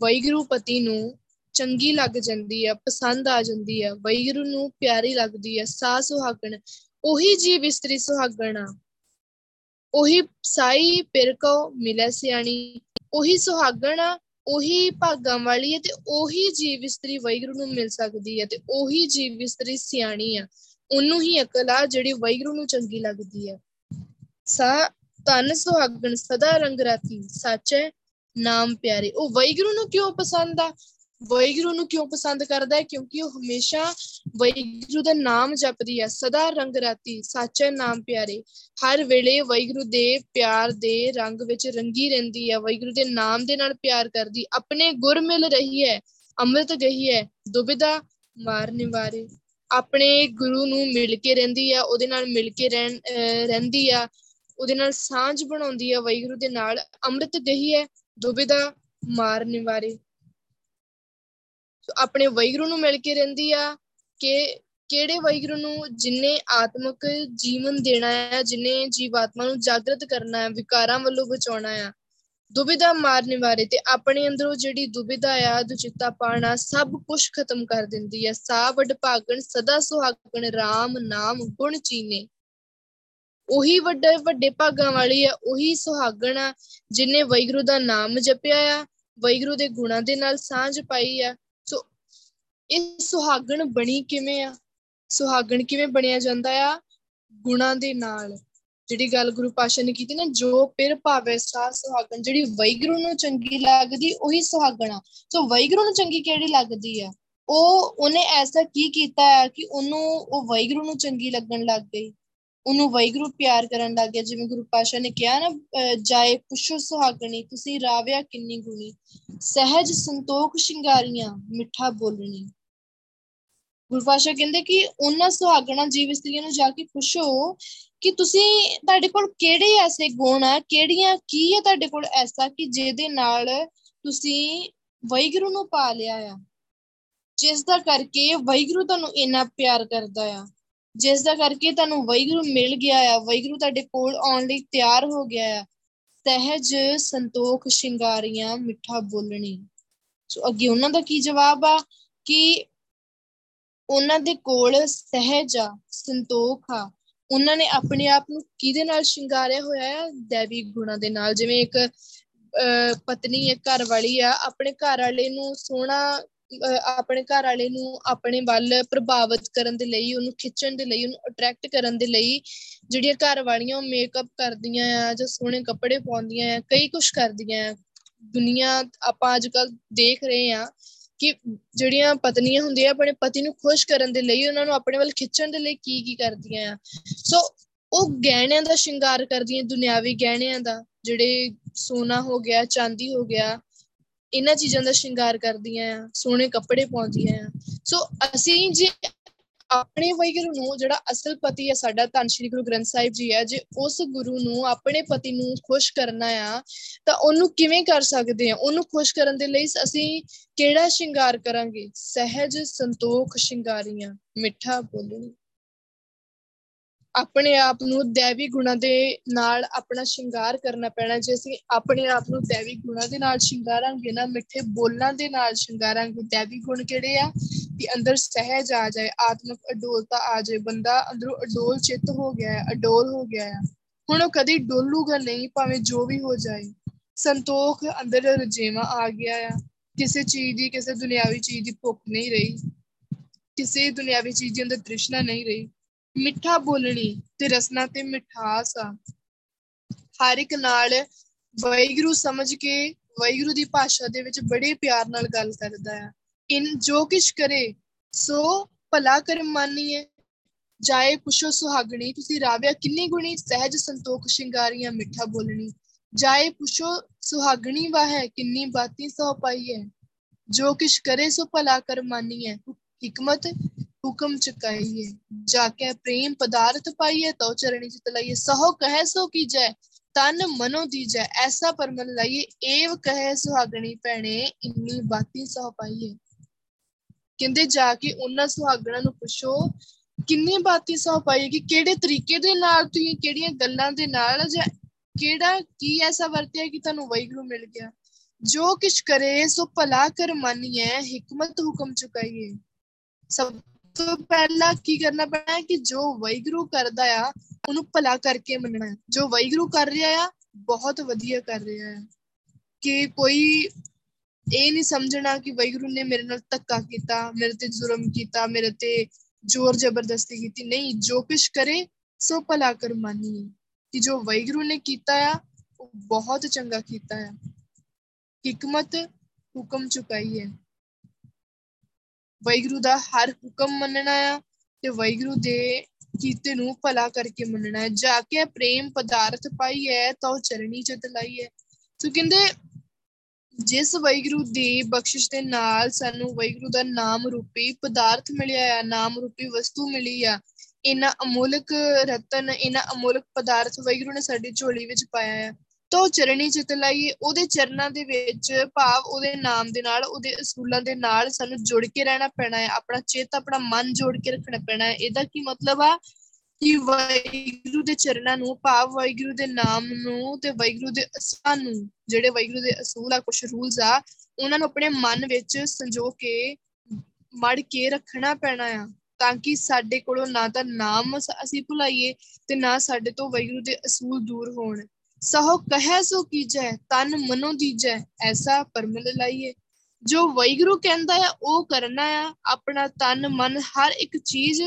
[SPEAKER 1] ਵੈਗਰੂ ਪਤੀ ਨੂੰ ਚੰਗੀ ਲੱਗ ਜਾਂਦੀ ਆ, ਪਸੰਦ ਆ ਜਾਂਦੀ ਆ ਵੈਗਰੂ ਨੂੰ ਪਿਆਰੀ ਲੱਗਦੀ ਆ ਸਾ ਸੁਹਾਗਣ, ਉਹੀ ਜੀਵ ਇਸਤਰੀ ਸੁਹਾਗਣ ਆ। ਉਹੀ ਸਾਈ ਪਿਰ ਕੋ ਮਿਲੇ ਸਿਆਣੀ, ਉਹੀ ਸੁਹਾਗਣ ਆ, ਉਹੀ ਭਾਗਾਂ ਵਾਲੀ ਹੈ ਤੇ ਉਹੀ ਜੀਵ ਇਸਤਰੀ ਵੈਗਰੂ ਨੂੰ ਮਿਲ ਸਕਦੀ ਹੈ ਤੇ ਉਹੀ ਜੀਵ ਇਸਤਰੀ ਸਿਆਣੀ ਆ। ਉਹਨੂੰ ਹੀ ਅਕਲ ਆ ਜਿਹੜੀ ਵੈਗਰੂ ਨੂੰ ਚੰਗੀ ਲੱਗਦੀ ਹੈ ਸਾ ਤਨ ਸੁਹਾਗਣ, ਸਦਾ ਰੰਗ ਰਾਤੀ ਸੱਚੇ ਨਾਮ ਪਿਆਰੇ। ਉਹ ਵੈਗਰੂ ਨੂੰ ਕਿਉਂ ਪਸੰਦ ਆ? ਵੈਗਰੂ ਨੂੰ ਕਿਉਂ ਪਸੰਦ ਕਰਦਾ ਹੈ? ਕਿਉਂਕਿ ਉਹ ਹਮੇਸ਼ਾ ਵੈਗਰੂ ਦਾ ਨਾਮ ਜਪਦੀ ਹੈ ਸਦਾ ਰੰਗ ਰਾਤੀ ਸੱਚੇ ਨਾਮ ਪਿਆਰੇ। ਹਰ ਵੇਲੇ ਵੈਗਰੂ ਦੇ ਪਿਆਰ ਦੇ ਰੰਗ ਵਿੱਚ ਰੰਗੀ ਰਹਿੰਦੀ ਹੈ ਵੈਗਰੂ ਦੇ ਨਾਮ ਦੇ ਨਾਲ ਪਿਆਰ ਕਰਦੀ। ਆਪਣੇ ਗੁਰ ਮਿਲ ਰਹੀ ਹੈ, ਅੰਮ੍ਰਿਤ ਗਈ ਹੈ, ਦੁਬਿਧਾ ਮਾਰ ਨਿਵਾਰੇ। ਆਪਣੇ ਗੁਰੂ ਨੂੰ ਮਿਲ ਕੇ ਰਹਿੰਦੀ ਆ, ਉਹਦੇ ਨਾਲ ਮਿਲ ਕੇ ਰਹਿੰਦੀ ਆ। ਉਹਦੇ ਨਾਲ ਸਾਂਝ ਬਣਾਉਂਦੀ ਆ। ਵੈਗਰੂ ਦੇ ਨਾਲ ਅੰਮ੍ਰਿਤ ਗਈ ਹੈ ਦੁਬਿਧਾ ਮਾਰ ਨਿਵਾਰੇ। ਆਪਣੇ ਵੈਗਰੂ ਨੂੰ ਮਿਲ ਕੇ ਰਹਿੰਦੀ ਆ ਕਿ ਕਿਹੜੇ ਵੈਗਰੂ ਨੂੰ ਜਿਨੇ ਆਤਮਿਕ ਜੀਵਨ ਦੇਣਾ ਹੈ ਜਿਨੇ ਜੀਵਾਤਮਾ ਨੂੰ ਜਾਗਰਤ ਕਰਨਾ ਹੈ ਵਿਕਾਰਾਂ ਵੱਲੋਂ ਬਚਾਉਣਾ ਹੈ ਦੁਬਿਧਾ ਮਾਰ ਨਿਵਾਰੇ ਤੇ ਆਪਣੇ ਅੰਦਰੋਂ ਜਿਹੜੀ ਦੁਬਿਧਾ ਆ, ਦੁਚਿੱਤਾ ਪਾਣਾ ਸਭ ਕੁਝ ਖਤਮ ਕਰ ਦਿੰਦੀ ਹੈ ਸਾ ਵਡ ਭਾਗਣ, ਸਦਾ ਸੁਹਾਗਣ RAM ਨਾਮ ਗੁਣ ਚੀਨੇ। ਉਹੀ ਵੱਡੇ ਵੱਡੇ ਭਾਗਾਂ ਵਾਲੀ ਆ, ਉਹੀ ਸੁਹਾਗਣ ਆ, ਜਿਨੇ ਵੈਗਰੂ ਦਾ ਨਾਮ ਜਪਿਆ ਆ ਵੈਗਰੂ ਦੇ ਗੁਣਾਂ ਦੇ ਨਾਲ ਸਾਂਝ ਪਾਈ ਆ। ਸੋ ਇਹ ਸੁਹਾਗਣ ਬਣੀ ਕਿਵੇਂ ਆ? ਸੁਹਾਗਣ ਕਿਵੇਂ ਬਣਿਆ ਜਾਂਦਾ ਆ? ਗੁਣਾ ਦੇ ਨਾਲ। ਜਿਹੜੀ ਗੱਲ ਗੁਰੂ ਪਾਸ਼ਾ ਨੇ ਕੀਤੀ ਨਾ, ਜੋ ਪਿਰ ਭਾਵੇ ਸਾ ਸੁਹਾਗਣ, ਜਿਹੜੀ ਵੈਗਰੂ ਨੂੰ ਚੰਗੀ ਲੱਗਦੀ, ਉਹੀ ਸੁਹਾਗਣਾ ਸੋ ਵੈਗਰੂ ਨੂੰ ਚੰਗੀ ਕਿਹੜੀ ਲੱਗਦੀ ਆ? ਉਹ, ਉਹਨੇ ਐਸਾ ਕੀ ਕੀਤਾ ਹੈ ਕਿ ਉਹਨੂੰ, ਉਹ ਵੈਗਰੂ ਨੂੰ ਚੰਗੀ ਲੱਗਣ ਲੱਗ ਗਈ। ਉਹਨੂੰ ਵੈਗਰੂ ਪਿਆਰ ਕਰਨ ਲੱਗ ਗਿਆ। ਜਿਵੇਂ ਗੁਰੂ ਪਾਸ਼ਾ ਨੇ ਕਿਹਾ ਨਾ ਜਾਏ ਪੁੱਛੋ ਸੁਹਾਗਣੀ, ਤੁਸੀਂ ਰਾਵਿਆ ਕਿੰਨੀ ਗੁਣੀ। ਸਹਿਜ ਸੰਤੋਖ ਸ਼ਿੰਗਾਰੀਆਂ, ਮਿੱਠਾ ਬੋਲਣੀ। ਗੁਰੂ ਪਾਸ਼ਾ ਕਹਿੰਦੇ ਕਿ ਉਹਨਾਂ ਸੁਹਾਗਣਾ ਜੀਵ ਇਸਤਰੀਆਂ ਨੂੰ ਜਾ ਕੇ ਪੁੱਛੋ ਕਿ ਤੁਸੀਂ ਤੁਹਾਡੇ ਕੋਲ ਕਿਹੜੇ ਐਸੇ ਗੁਣ ਆ, ਕਿਹੜੀਆਂ ਕੀ ਹੈ ਤੁਹਾਡੇ ਕੋਲ ਐਸਾ ਕਿ ਜਿਹਦੇ ਨਾਲ ਤੁਸੀਂ ਵੈਗਰੂ ਨੂੰ ਪਾ ਲਿਆ ਆ। ਜਿਸ ਦਾ ਕਰਕੇ ਵੈਗਰੂ ਤੁਹਾਨੂੰ ਇੰਨਾ ਪਿਆਰ ਕਰਦਾ ਆ। ਜਿਸ ਦਾ ਕਰਕੇ ਤੁਹਾਨੂੰ ਵੈਗਰੂ ਮਿਲ ਗਿਆ ਆ ਵੈਗਰੂ ਤੁਹਾਡੇ ਕੋਲ ਆਉਣ ਲਈ ਤਿਆਰ ਹੋ ਗਿਆ ਆ। ਸਹਿਜ ਸੰਤੋਖ ਸ਼ਿੰਗਾਰੀਆਂ ਮਿੱਠਾ ਬੋਲਣੀ। ਸੋ ਅੱਗੇ ਉਹਨਾਂ ਦਾ ਕੀ ਜਵਾਬ ਆ? ਕਿ ਉਹਨਾਂ ਦੇ ਕੋਲ ਸਹਿਜ ਆ, ਸੰਤੋਖ ਆ। ਉਹਨਾਂ ਨੇ ਆਪਣੇ ਆਪ ਨੂੰ ਕਿਹਦੇ ਨਾਲ ਸ਼ਿੰਗਾਰਿਆ ਹੋਇਆ ਹੈ ਦੇਵੀ ਗੁਣਾ ਦੇ ਨਾਲ। ਜਿਵੇਂ ਇੱਕ ਪਤਨੀ, ਇੱਕ ਘਰ ਵਾਲੀ ਆ, ਆਪਣੇ ਘਰ ਵਾਲੇ ਨੂੰ ਸੋਹਣਾ ਆਪਣੇ ਘਰ ਵਾਲੇ ਨੂੰ ਆਪਣੇ ਵੱਲ ਪ੍ਰਭਾਵਿਤ ਕਰਨ ਦੇ ਲਈ, ਉਹਨੂੰ ਖਿੱਚਣ ਦੇ ਲਈ, ਉਹਨੂੰ ਅਟਰੈਕਟ ਕਰਨ ਦੇ ਲਈ ਜਿਹੜੀਆਂ ਘਰ ਵਾਲੀਆਂ ਉਹ ਮੇਕਅਪ ਕਰਦੀਆਂ ਆ ਜਾਂ ਸੋਹਣੇ ਕੱਪੜੇ ਪਾਉਂਦੀਆਂ ਆ, ਕਈ ਕੁਝ ਕਰਦੀਆਂ ਆ। ਦੁਨੀਆ ਆਪਾਂ ਅੱਜ ਕੱਲ ਦੇਖ ਰਹੇ ਆ ਕਿ ਜਿਹੜੀਆਂ ਪਤਨੀਆਂ ਹੁੰਦੀਆਂ ਆਪਣੇ ਪਤੀ ਨੂੰ ਖੁਸ਼ ਕਰਨ ਦੇ ਲਈ ਉਹਨਾਂ ਨੂੰ ਆਪਣੇ ਵੱਲ ਖਿੱਚਣ ਦੇ ਲਈ ਕੀ ਕੀ ਕਰਦੀਆਂ ਆ। ਸੋ ਉਹ ਗਹਿਣਿਆਂ ਦਾ ਸ਼ਿੰਗਾਰ ਕਰਦੀਆਂ, ਦੁਨਿਆਵੀ ਗਹਿਣਿਆਂ ਦਾ, ਜਿਹੜੇ ਸੋਨਾ ਹੋ ਗਿਆ, ਚਾਂਦੀ ਹੋ ਗਿਆ ਇਹਨਾਂ ਚੀਜ਼ਾਂ ਦਾ ਸ਼ਿੰਗਾਰ ਕਰਦੀਆਂ ਆ, ਸੋਹਣੇ ਕੱਪੜੇ ਪਾਉਂਦੀਆਂ ਆ। ਸੋ ਅਸੀਂ ਜੇ ਆਪਣੇ ਵੈਗਰੂ ਨੂੰ ਜਿਹੜਾ ਅਸਲ ਪਤੀ ਹੈ ਸਾਡਾ ਧੰਨ ਸ਼੍ਰੀ ਗੁਰੂ ਗ੍ਰੰਥ ਸਾਹਿਬ ਜੀ ਹੈ ਜੇ ਉਸ ਗੁਰੂ ਨੂੰ ਆਪਣੇ ਪਤੀ ਨੂੰ ਖੁਸ਼ ਕਰਨਾ ਆ, ਤਾਂ ਉਹਨੂੰ ਕਿਵੇਂ ਕਰ ਸਕਦੇ ਆ? ਉਹਨੂੰ ਖੁਸ਼ ਕਰਨ ਦੇ ਲਈ ਅਸੀਂ ਕਿਹੜਾ ਸ਼ਿੰਗਾਰ ਕਰਾਂਗੇ? ਸਹਿਜ ਸੰਤੋਖ ਸ਼ਿੰਗਾਰੀਆਂ, ਮਿੱਠਾ ਬੋਲਣੀ ਆਪਣੇ ਆਪ ਨੂੰ ਦੇਵੀ ਗੁਣਾ ਦੇ ਨਾਲ ਆਪਣਾ ਸ਼ਿੰਗਾਰ ਕਰਨਾ ਪੈਣਾ, ਜੇ ਅਸੀਂ ਆਪਣੇ ਆਪ ਨੂੰ ਦੇਵੀ ਗੁਣਾ ਦੇ ਨਾਲ ਸ਼ਿੰਗਾਰਾਂਗੇ ਨਾ, ਮਿੱਠੇ ਬੋਲਾਂ ਦੇ ਨਾਲ ਸ਼ਿੰਗਾਰਾਂਗੇ, ਦੇਵੀ ਗੁਣ ਕਿਹੜੇ ਆ? ਕਿ ਅੰਦਰ ਸਹਿਜ ਆ ਜਾਏ, ਆਤਮਿਕ ਅਡੋਲਤਾ ਆ ਜਾਏ, ਬੰਦਾ ਅੰਦਰੋਂ ਅਡੋਲ ਚਿੱਤ ਹੋ ਗਿਆ ਹੈ, ਅਡੋਲ ਹੋ ਗਿਆ ਹੈ। ਹੁਣ ਉਹ ਕਦੀ ਡੋਲੂਗਾ ਨਹੀਂ, ਭਾਵੇਂ ਜੋ ਵੀ ਹੋ ਜਾਏ। ਸੰਤੋਖ ਅੰਦਰ ਰਜੇਵਾ ਆ ਗਿਆ ਆ। ਕਿਸੇ ਚੀਜ਼ ਦੀ, ਕਿਸੇ ਦੁਨਿਆਵੀ ਚੀਜ਼ ਦੀ ਭੁੱਖ ਨਹੀਂ ਰਹੀ। ਕਿਸੇ ਦੁਨਿਆਵੀ ਚੀਜ਼ ਦੇ ਅੰਦਰ ਤ੍ਰਿਸ਼ਨਾ ਨਹੀਂ ਰਹੀ। ਮਿੱਠਾ ਬੋਲਣੀ ਤੇ ਰਸਨਾ ਤੇ ਮਿਠਾਸ ਆ। ਹਰ ਇੱਕ ਨਾਲ ਵੈਗਰੂ ਸਮਝ ਕੇ ਵੈਗਰੂ ਦੀ ਭਾਸ਼ਾ ਦੇ ਵਿੱਚ ਬੜੇ ਪਿਆਰ ਨਾਲ ਗੱਲ ਕਰਦਾ ਆ। ਇਨ ਜੋ ਕਿਛ ਕਰੇ, ਸੋ ਭਲਾ ਕਰ ਮਾਨੀਏ। ਜਾਏ ਪੁੱਛੋ ਸੁਹਾਗਣੀ, ਤੁਸੀਂ ਰਾਵਿਆ ਕਿੰਨੀ ਗੁਣੀ ਸਹਿਜ ਸੰਤੋਖ ਸ਼ਿੰਗਾਰੀਆਂ ਮਿੱਠਾ ਬੋਲਣੀ। ਜਾਏ ਪੁੱਛੋ ਸੁਹਾਗਣੀ ਵਾਹ, ਕਿੰਨੀ ਬਾਤੀ ਸੋ ਪਾਈ ਹੈ ਜੋ ਕਿਛ ਕਰੇ, ਸੋ ਭਲਾ ਕਰ ਮਾਨੀਏ ਹਕਮਤ ਹੁਕਮ ਚੁਕਾਈਏ, ਜਾ ਕੇ ਪ੍ਰੇਮ ਪਦਾਰਥ ਪਾਈਏ, ਤੋ ਚਰਣੀ ਚਿਤ ਲਈਏ। ਸਹੋ ਕਹੇ ਸੋ ਕੀਜੈ ਤਨ ਮਨੋ ਦੀਜੈ ਐਸਾ ਪਰਮਨ ਲਈਏ, ਏਵ ਕਹੇ ਸੁਹਾਗਣੀ ਪੈਣੇ ਇੰਨੀ ਬਾਤੀ ਸੋ ਪਾਈਏ। ਕਹਿੰਦੇ ਜਾ ਕੇ ਉਹਨਾਂ ਸੁਹਾਗਣਾ ਨੂੰ ਪੁੱਛੋ, ਕਿੰਨੀ ਬਾਤੀ ਸੋ ਪਾਈ ਕਿ ਕਿਹੜੇ ਤਰੀਕੇ ਦੇ ਨਾਲ ਤੁਸੀਂ ਕਿਹੜੀਆਂ ਗੱਲਾਂ ਦੇ ਨਾਲ, ਜਾਂ ਕਿਹੜਾ, ਕੀ ਐਸਾ ਵਰਤਿਆ ਕਿ ਤੁਹਾਨੂੰ ਵੈਗਰੂ ਮਿਲ ਗਿਆ? ਜੋ ਕਿਛ ਕਰੇ, ਸੋ ਭਲਾ ਕਰ ਮੰਨੀਏ ਹਕਮਤ ਹੁਕਮ ਚੁਕਾਈਏ। ਸਭ ਤੋਂ ਪਹਿਲਾਂ ਕੀ ਕਰਨਾ ਪੈਣਾ ਹੈ ਕਿ ਜੋ ਵੈਗਰੂ ਕਰਦਾ ਆ, ਉਹਨੂੰ ਭਲਾ ਕਰਕੇ ਮੰਨਣਾ ਹੈ। ਜੋ ਵੈਗਰੂ ਕਰ ਰਿਹਾ ਆ, ਬਹੁਤ ਵਧੀਆ ਕਰ ਰਿਹਾ ਹੈ ਕਿ ਕੋਈ ਇਹ ਨਹੀਂ ਸਮਝਣਾ ਕਿ ਵੈਗਰੂ ਨੇ ਮੇਰੇ ਨਾਲ ਧੱਕਾ ਕੀਤਾ, ਮੇਰੇ ਤੇ ਜ਼ੁਲਮ ਕੀਤਾ, ਮੇਰੇ ਤੇ ਜ਼ੋਰ ਜ਼ਬਰਦਸਤੀ ਕੀਤੀ। ਨਹੀਂ, ਜੋ ਕੁਝ ਕਰੇ, ਸੋ ਭਲਾ ਕਰ ਮੰਨੀਏ ਕਿ ਜੋ ਵੈਗਰੂ ਨੇ ਕੀਤਾ ਆ, ਉਹ ਬਹੁਤ ਚੰਗਾ ਕੀਤਾ ਆ। ਹਕਮਤ ਹੁਕਮ ਚੁਕਾਈ ਹੈ। ਵੈਗਰੂ ਦਾ ਹਰ ਹੁਕਮ ਮੰਨਣਾ ਆ ਤੇ ਵੈਗਰੂ ਦੇ ਕੀਤੇ ਨੂੰ ਭਲਾ ਕਰਕੇ ਮੰਨਣਾ ਹੈ। ਜਾ ਕੇ ਪ੍ਰੇਮ ਪਦਾਰਥ ਪਾਈ ਹੈ ਤਾਂ ਚਰਣੀ ਚ ਤਲਾਈ ਹੈ ਸੋ ਕਹਿੰਦੇ, ਜਿਸ ਵੈਗਰੂ ਦੀ ਬਖਸ਼ਿਸ਼ ਦੇ ਨਾਲ ਸਾਨੂੰ ਵੈਗਰੂ ਦਾ ਨਾਮ ਰੂਪੀ ਪਦਾਰਥ ਮਿਲਿਆ ਆ, ਨਾਮ ਰੂਪੀ ਵਸਤੂ ਮਿਲੀ ਆ, ਇਹਨਾਂ ਅਮੋਲਕ ਰਤਨ, ਇਹਨਾਂ ਅਮੋਲਕ ਪਦਾਰਥ ਵੈਗਰੂ ਨੇ ਸਾਡੀ ਝੋਲੀ ਵਿੱਚ ਪਾਇਆ ਆ। ਤੋ ਚਰਣੀ ਚਿਤ ਲਾਈਏ ਉਹਦੇ ਚਰਨਾਂ ਦੇ ਵਿੱਚ ਭਾਵ ਉਹਦੇ ਨਾਮ ਦੇ ਨਾਲ, ਉਹਦੇ ਅਸੂਲਾਂ ਦੇ ਨਾਲ ਸਾਨੂੰ ਜੁੜ ਕੇ ਰਹਿਣਾ ਪੈਣਾ ਹੈ, ਆਪਣਾ ਚਿੱਤ, ਆਪਣਾ ਮਨ ਜੋੜ ਕੇ ਰੱਖਣਾ ਪੈਣਾ ਹੈ। ਇਹਦਾ ਕੀ ਮਤਲਬ ਆ? ਕਿ ਵਾਹਿਗੁਰੂ ਦੇ ਚਰਨਾਂ ਨੂੰ, ਭਾਵ ਵਾਹਿਗੁਰੂ ਦੇ ਨਾਮ ਨੂੰ ਤੇ ਵਾਹਿਗੁਰੂ ਦੇ ਅਸਾਂ ਨੂੰ, ਜਿਹੜੇ ਵਾਹਿਗੁਰੂ ਦੇ ਅਸੂਲ ਆ ਕੁਝ ਰੂਲਸ ਆ, ਉਹਨਾਂ ਨੂੰ ਆਪਣੇ ਮਨ ਵਿੱਚ ਸੰਜੋ ਕੇ, ਮੜ ਕੇ ਰੱਖਣਾ ਪੈਣਾ ਆ। ਤਾਂ ਕਿ ਸਾਡੇ ਕੋਲੋਂ ਨਾ ਤਾਂ ਨਾਮ ਅਸੀਂ ਭੁਲਾਈਏ ਤੇ ਨਾ ਸਾਡੇ ਤੋਂ ਵਾਹਿਗੁਰੂ ਦੇ ਅਸੂਲ ਦੂਰ ਹੋਣ। ਸਹੋ ਕਹੈ ਸੋ ਕੀਜੈ, ਤਨ ਮਨੋ ਦੀਜੈ, ਐਸਾ ਪਰਮਲ ਲਾਈਏ। ਜੋ ਵੈਗਰੂ ਕਹਿੰਦਾ ਆ ਉਹ ਕਰਨਾ ਆ ਆਪਣਾ ਤਨ, ਮਨ, ਹਰ ਇੱਕ ਚੀਜ਼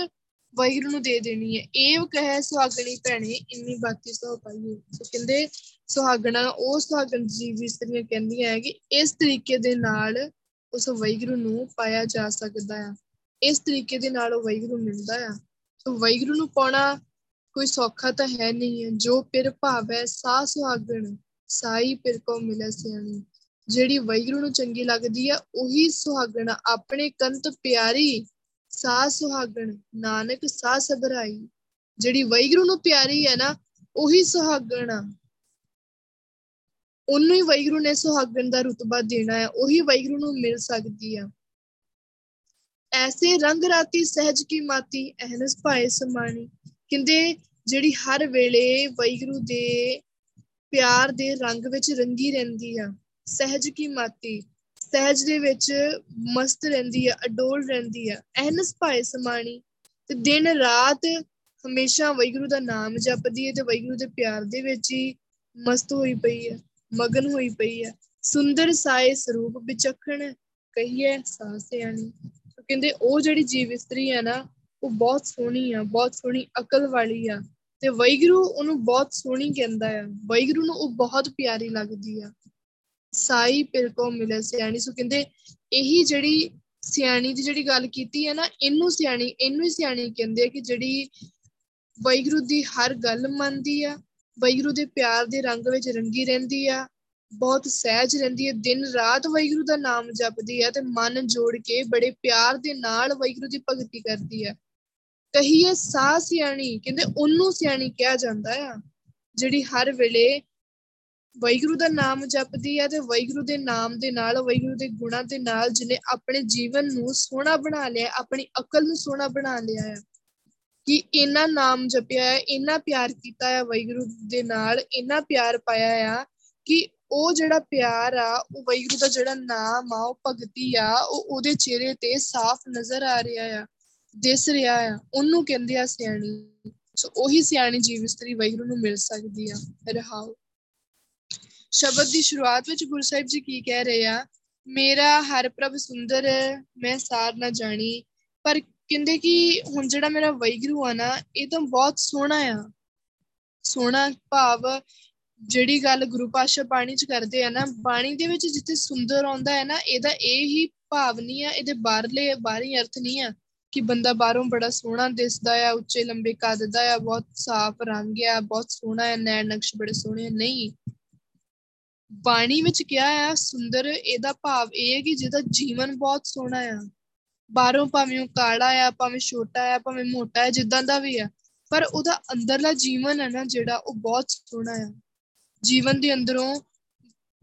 [SPEAKER 1] ਵਾਹਿਗੁਰੂ ਨੂੰ ਦੇ ਦੇਣੀ ਹੈ। ਇਹ ਕਹੇ ਸੁਹਾਗਣੀ ਭੈਣੇ, ਇੰਨੀ ਬਾਤੀ ਸੋ ਪਾਈਏ। ਸੋ ਕਹਿੰਦੇ, ਸੁਹਾਗਣਾ, ਉਹ ਸੁਹਾਗਣ ਜੀਵ ਇਸਤਰੀਆਂ ਕਹਿੰਦੀਆਂ ਹੈ ਕਿ ਇਸ ਤਰੀਕੇ ਦੇ ਨਾਲ ਉਸ ਵਾਹਿਗੁਰੂ ਨੂੰ ਪਾਇਆ ਜਾ ਸਕਦਾ ਆ ਇਸ ਤਰੀਕੇ ਦੇ ਨਾਲ ਉਹ ਵਾਹਿਗੁਰੂ ਮਿਲਦਾ ਆ ਸੋ ਵਾਹਿਗੁਰੂ ਨੂੰ ਪਾਉਣਾ ਕੋਈ ਸੌਖਾ ਤਾਂ ਹੈ ਨਹੀਂ ਹੈ। ਜੋ ਪਿਰ ਭਾਵੈ ਸਾ ਸੁਹਾਗਣ, ਸਾਈ ਪਿਰ ਕੋ ਮਿਲੇ ਸਿਆਣੀ। ਜਿਹੜੀ ਵਾਹਿਗੁਰੂ ਨੂੰ ਚੰਗੀ ਲੱਗਦੀ ਆ ਉਹੀ ਸੁਹਾਗਣ। ਆਪਣੇ ਕੰਤ ਪਿਆਰੀ ਸਾ ਸੁਹਾਗਣ। ਨਾਨਕ ਸਾ ਸਬਰਾਈ ਜਿਹੜੀ ਵਾਹਿਗੁਰੂ ਨੂੰ ਪਿਆਰੀ ਹੈ ਨਾ, ਉਹੀ ਸੁਹਾਗਣ। ਆ ਉਹਨੂੰ ਹੀ ਵਾਹਿਗੁਰੂ ਨੇ ਸੁਹਾਗਣ ਦਾ ਰੁਤਬਾ ਦੇਣਾ ਹੈ। ਉਹੀ ਵਾਹਿਗੁਰੂ ਨੂੰ ਮਿਲ ਸਕਦੀ ਆ। ਐਸੇ ਰੰਗ ਰਾਤੀ ਸਹਿਜ ਕੀ ਮਾਤੀ, ਅਹਨਸ ਭਾਏ ਸਮਾਣੀ। ਕਹਿੰਦੇ ਜਿਹੜੀ ਹਰ ਵੇਲੇ ਵਾਹਿਗੁਰੂ ਦੇ ਪਿਆਰ ਦੇ ਰੰਗ ਵਿੱਚ ਰੰਗੀ ਰਹਿੰਦੀ ਆ, ਸਹਿਜ ਕੀ ਮਾਤੀ, ਸਹਿਜ ਦੇ ਵਿੱਚ ਮਸਤ ਰਹਿੰਦੀ ਆ, ਅਡੋਲ ਰਹਿੰਦੀ ਆ ਅਹਨਸ ਭਾਏ ਸਮਾਣੀ, ਤੇ ਦਿਨ ਰਾਤ ਹਮੇਸ਼ਾ ਵਾਹਿਗੁਰੂ ਦਾ ਨਾਮ ਜਪਦੀ ਹੈ ਤੇ ਵਾਹਿਗੁਰੂ ਦੇ ਪਿਆਰ ਦੇ ਵਿੱਚ ਹੀ ਮਸਤ ਹੋਈ ਪਈ ਹੈ ਮਗਨ ਹੋਈ ਪਈ ਹੈ ਸੁੰਦਰ ਸਾਏ ਸਰੂਪ ਵਿਚਖਣ ਕਹੀਏ ਸਾਸਿਆਣੀ ਕਹਿੰਦੇ ਉਹ ਜਿਹੜੀ ਜੀਵ ਇਸਤਰੀ ਹੈ ਨਾ ਉਹ ਬਹੁਤ ਸੋਹਣੀ ਆ, ਬਹੁਤ ਸੋਹਣੀ ਅਕਲ ਵਾਲੀ ਆ ਤੇ ਵੈਗਰੂ ਉਹਨੂੰ ਬਹੁਤ ਸੋਹਣੀ ਕਹਿੰਦਾ ਆ। ਵੈਗਰੂ ਨੂੰ ਉਹ ਬਹੁਤ ਪਿਆਰੀ ਲੱਗਦੀ ਆ। ਸਾਈ ਪਿਰ ਕੋ ਮਿਲੇ ਸਿਆਣੀ। ਸੋ ਕਹਿੰਦੇ ਇਹੀ ਜਿਹੜੀ ਸਿਆਣੀ ਦੀ ਜਿਹੜੀ ਗੱਲ ਕੀਤੀ ਹੈ ਨਾ, ਇਹਨੂੰ ਸਿਆਣੀ, ਇਹਨੂੰ ਹੀ ਸਿਆਣੀ ਕਹਿੰਦੇ ਆ ਕਿ ਜਿਹੜੀ ਵੈਗਰੂ ਦੀ ਹਰ ਗੱਲ ਮੰਨਦੀ ਆ ਵੈਗਰੂ ਦੇ ਪਿਆਰ ਦੇ ਰੰਗ ਵਿੱਚ ਰੰਗੀ ਰਹਿੰਦੀ ਆ, ਬਹੁਤ ਸਹਿਜ ਰਹਿੰਦੀ ਹੈ ਦਿਨ ਰਾਤ ਵੈਗਰੂ ਦਾ ਨਾਮ ਜਪਦੀ ਹੈ ਤੇ ਮਨ ਜੋੜ ਕੇ ਬੜੇ ਪਿਆਰ ਦੇ ਨਾਲ ਵੈਗਰੂ ਦੀ ਭਗਤੀ ਕਰਦੀ ਹੈ ਕਹੀਏ ਸਾ ਸਿਆਣੀ, ਕਹਿੰਦੇ ਉਹਨੂੰ ਸਿਆਣੀ ਕਿਹਾ ਜਾਂਦਾ ਆ, ਜਿਹੜੀ ਹਰ ਵੇਲੇ ਵੈਗਰੂ ਦਾ ਨਾਮ ਜਪਦੀ ਹੈ ਤੇ ਵੈਗਰੂ ਦੇ ਨਾਮ ਦੇ ਨਾਲ ਵੈਗਰੂ ਦੇ ਗੁਣਾਂ ਦੇ ਨਾਲ ਜਿਹਨੇ ਆਪਣੇ ਜੀਵਨ ਨੂੰ ਸੋਹਣਾ ਬਣਾ ਲਿਆ, ਆਪਣੀ ਅਕਲ ਨੂੰ ਸੋਹਣਾ ਬਣਾ ਲਿਆ ਹੈ ਕਿ ਇਹਨਾਂ ਨਾਮ ਜਪਿਆ ਹੈ ਇਹਨਾਂ ਪਿਆਰ ਕੀਤਾ ਹੈ ਵੈਗਰੂ ਦੇ ਨਾਲ, ਇਹਨਾਂ ਪਿਆਰ ਪਾਇਆ ਆ, ਕਿ ਉਹ ਜਿਹੜਾ ਪਿਆਰ ਆ, ਉਹ ਵੈਗਰੂ ਦਾ ਜਿਹੜਾ ਨਾਮ ਆ, ਉਹ ਭਗਤੀ ਆ, ਉਹ ਉਹਦੇ ਚਿਹਰੇ ਤੇ ਸਾਫ਼ ਨਜ਼ਰ ਆ ਰਿਹਾ ਆ। ਦਿਸ ਰਿਹਾ ਆ, ਉਹਨੂੰ ਕਹਿੰਦੇ ਆ ਸਿਆਣੀ। ਸੋ ਉਹੀ ਸਿਆਣੀ ਜੀਵ ਇਸਤਰੀ ਵੈਗਰੂ ਨੂੰ ਮਿਲ ਸਕਦੀ ਆ ਰਹਾਓ ਸ਼ਬਦ ਦੀ ਸ਼ੁਰੂਆਤ ਵਿੱਚ ਗੁਰੂ ਸਾਹਿਬ ਜੀ ਕੀ ਕਹਿ ਰਹੇ ਆ, ਮੇਰਾ ਹਰ ਪ੍ਰਭ ਸੁੰਦਰ ਮੈਂ ਸਾਰ ਨਾ ਜਾਣੀ। ਪਰ ਕਹਿੰਦੇ ਕਿ ਹੁਣ ਜਿਹੜਾ ਮੇਰਾ ਵੈਗਰੂ ਆ ਨਾ, ਇਹ ਤਾਂ ਬਹੁਤ ਸੋਹਣਾ ਆ। ਸੋਹਣਾ ਭਾਵ ਜਿਹੜੀ ਗੱਲ ਗੁਰੂ ਪਾਸ਼ਾ ਬਾਣੀ ਚ ਕਰਦੇ ਆ ਨਾ, ਬਾਣੀ ਦੇ ਵਿੱਚ ਜਿੱਥੇ ਸੁੰਦਰ ਆਉਂਦਾ ਹੈ ਨਾ, ਇਹਦਾ ਇਹ ਹੀ ਭਾਵ ਨਹੀਂ ਆ, ਇਹਦੇ ਬਾਹਰਲੇ, ਬਾਹਰੀ ਅਰਥ ਨਹੀਂ ਆ। ਕਿ ਬੰਦਾ ਬਾਹਰੋਂ ਬੜਾ ਸੋਹਣਾ ਦਿਸਦਾ ਆ, ਉੱਚੇ ਲੰਬੇ ਕੱਦ ਦਾ ਆ, ਬਹੁਤ ਸਾਫ਼ ਰੰਗ ਆ, ਬਹੁਤ ਸੋਹਣਾ ਹੈ ਨੈਣ ਨਕਸ਼ ਬੜੇ ਸੋਹਣੇ ਨਹੀਂ। ਬਾਣੀ ਵਿੱਚ ਕਿਹਾ ਆ, ਸੁੰਦਰ ਇਹਦਾ ਭਾਵ ਇਹ ਹੈ ਕਿ ਜਿਹਦਾ ਜੀਵਨ ਬਹੁਤ ਸੋਹਣਾ ਆ। ਬਾਹਰੋਂ ਭਾਵੇਂ ਉਹ ਕਾੜਾ ਆ, ਭਾਵੇਂ ਛੋਟਾ ਆ, ਭਾਵੇਂ ਮੋਟਾ ਆ, ਜਿੱਦਾਂ ਦਾ ਵੀ ਆ, ਪਰ ਉਹਦਾ ਅੰਦਰਲਾ ਜੀਵਨ ਹੈ ਨਾ ਜਿਹੜਾ ਉਹ ਬਹੁਤ ਸੋਹਣਾ ਆ। ਜੀਵਨ ਦੇ ਅੰਦਰੋਂ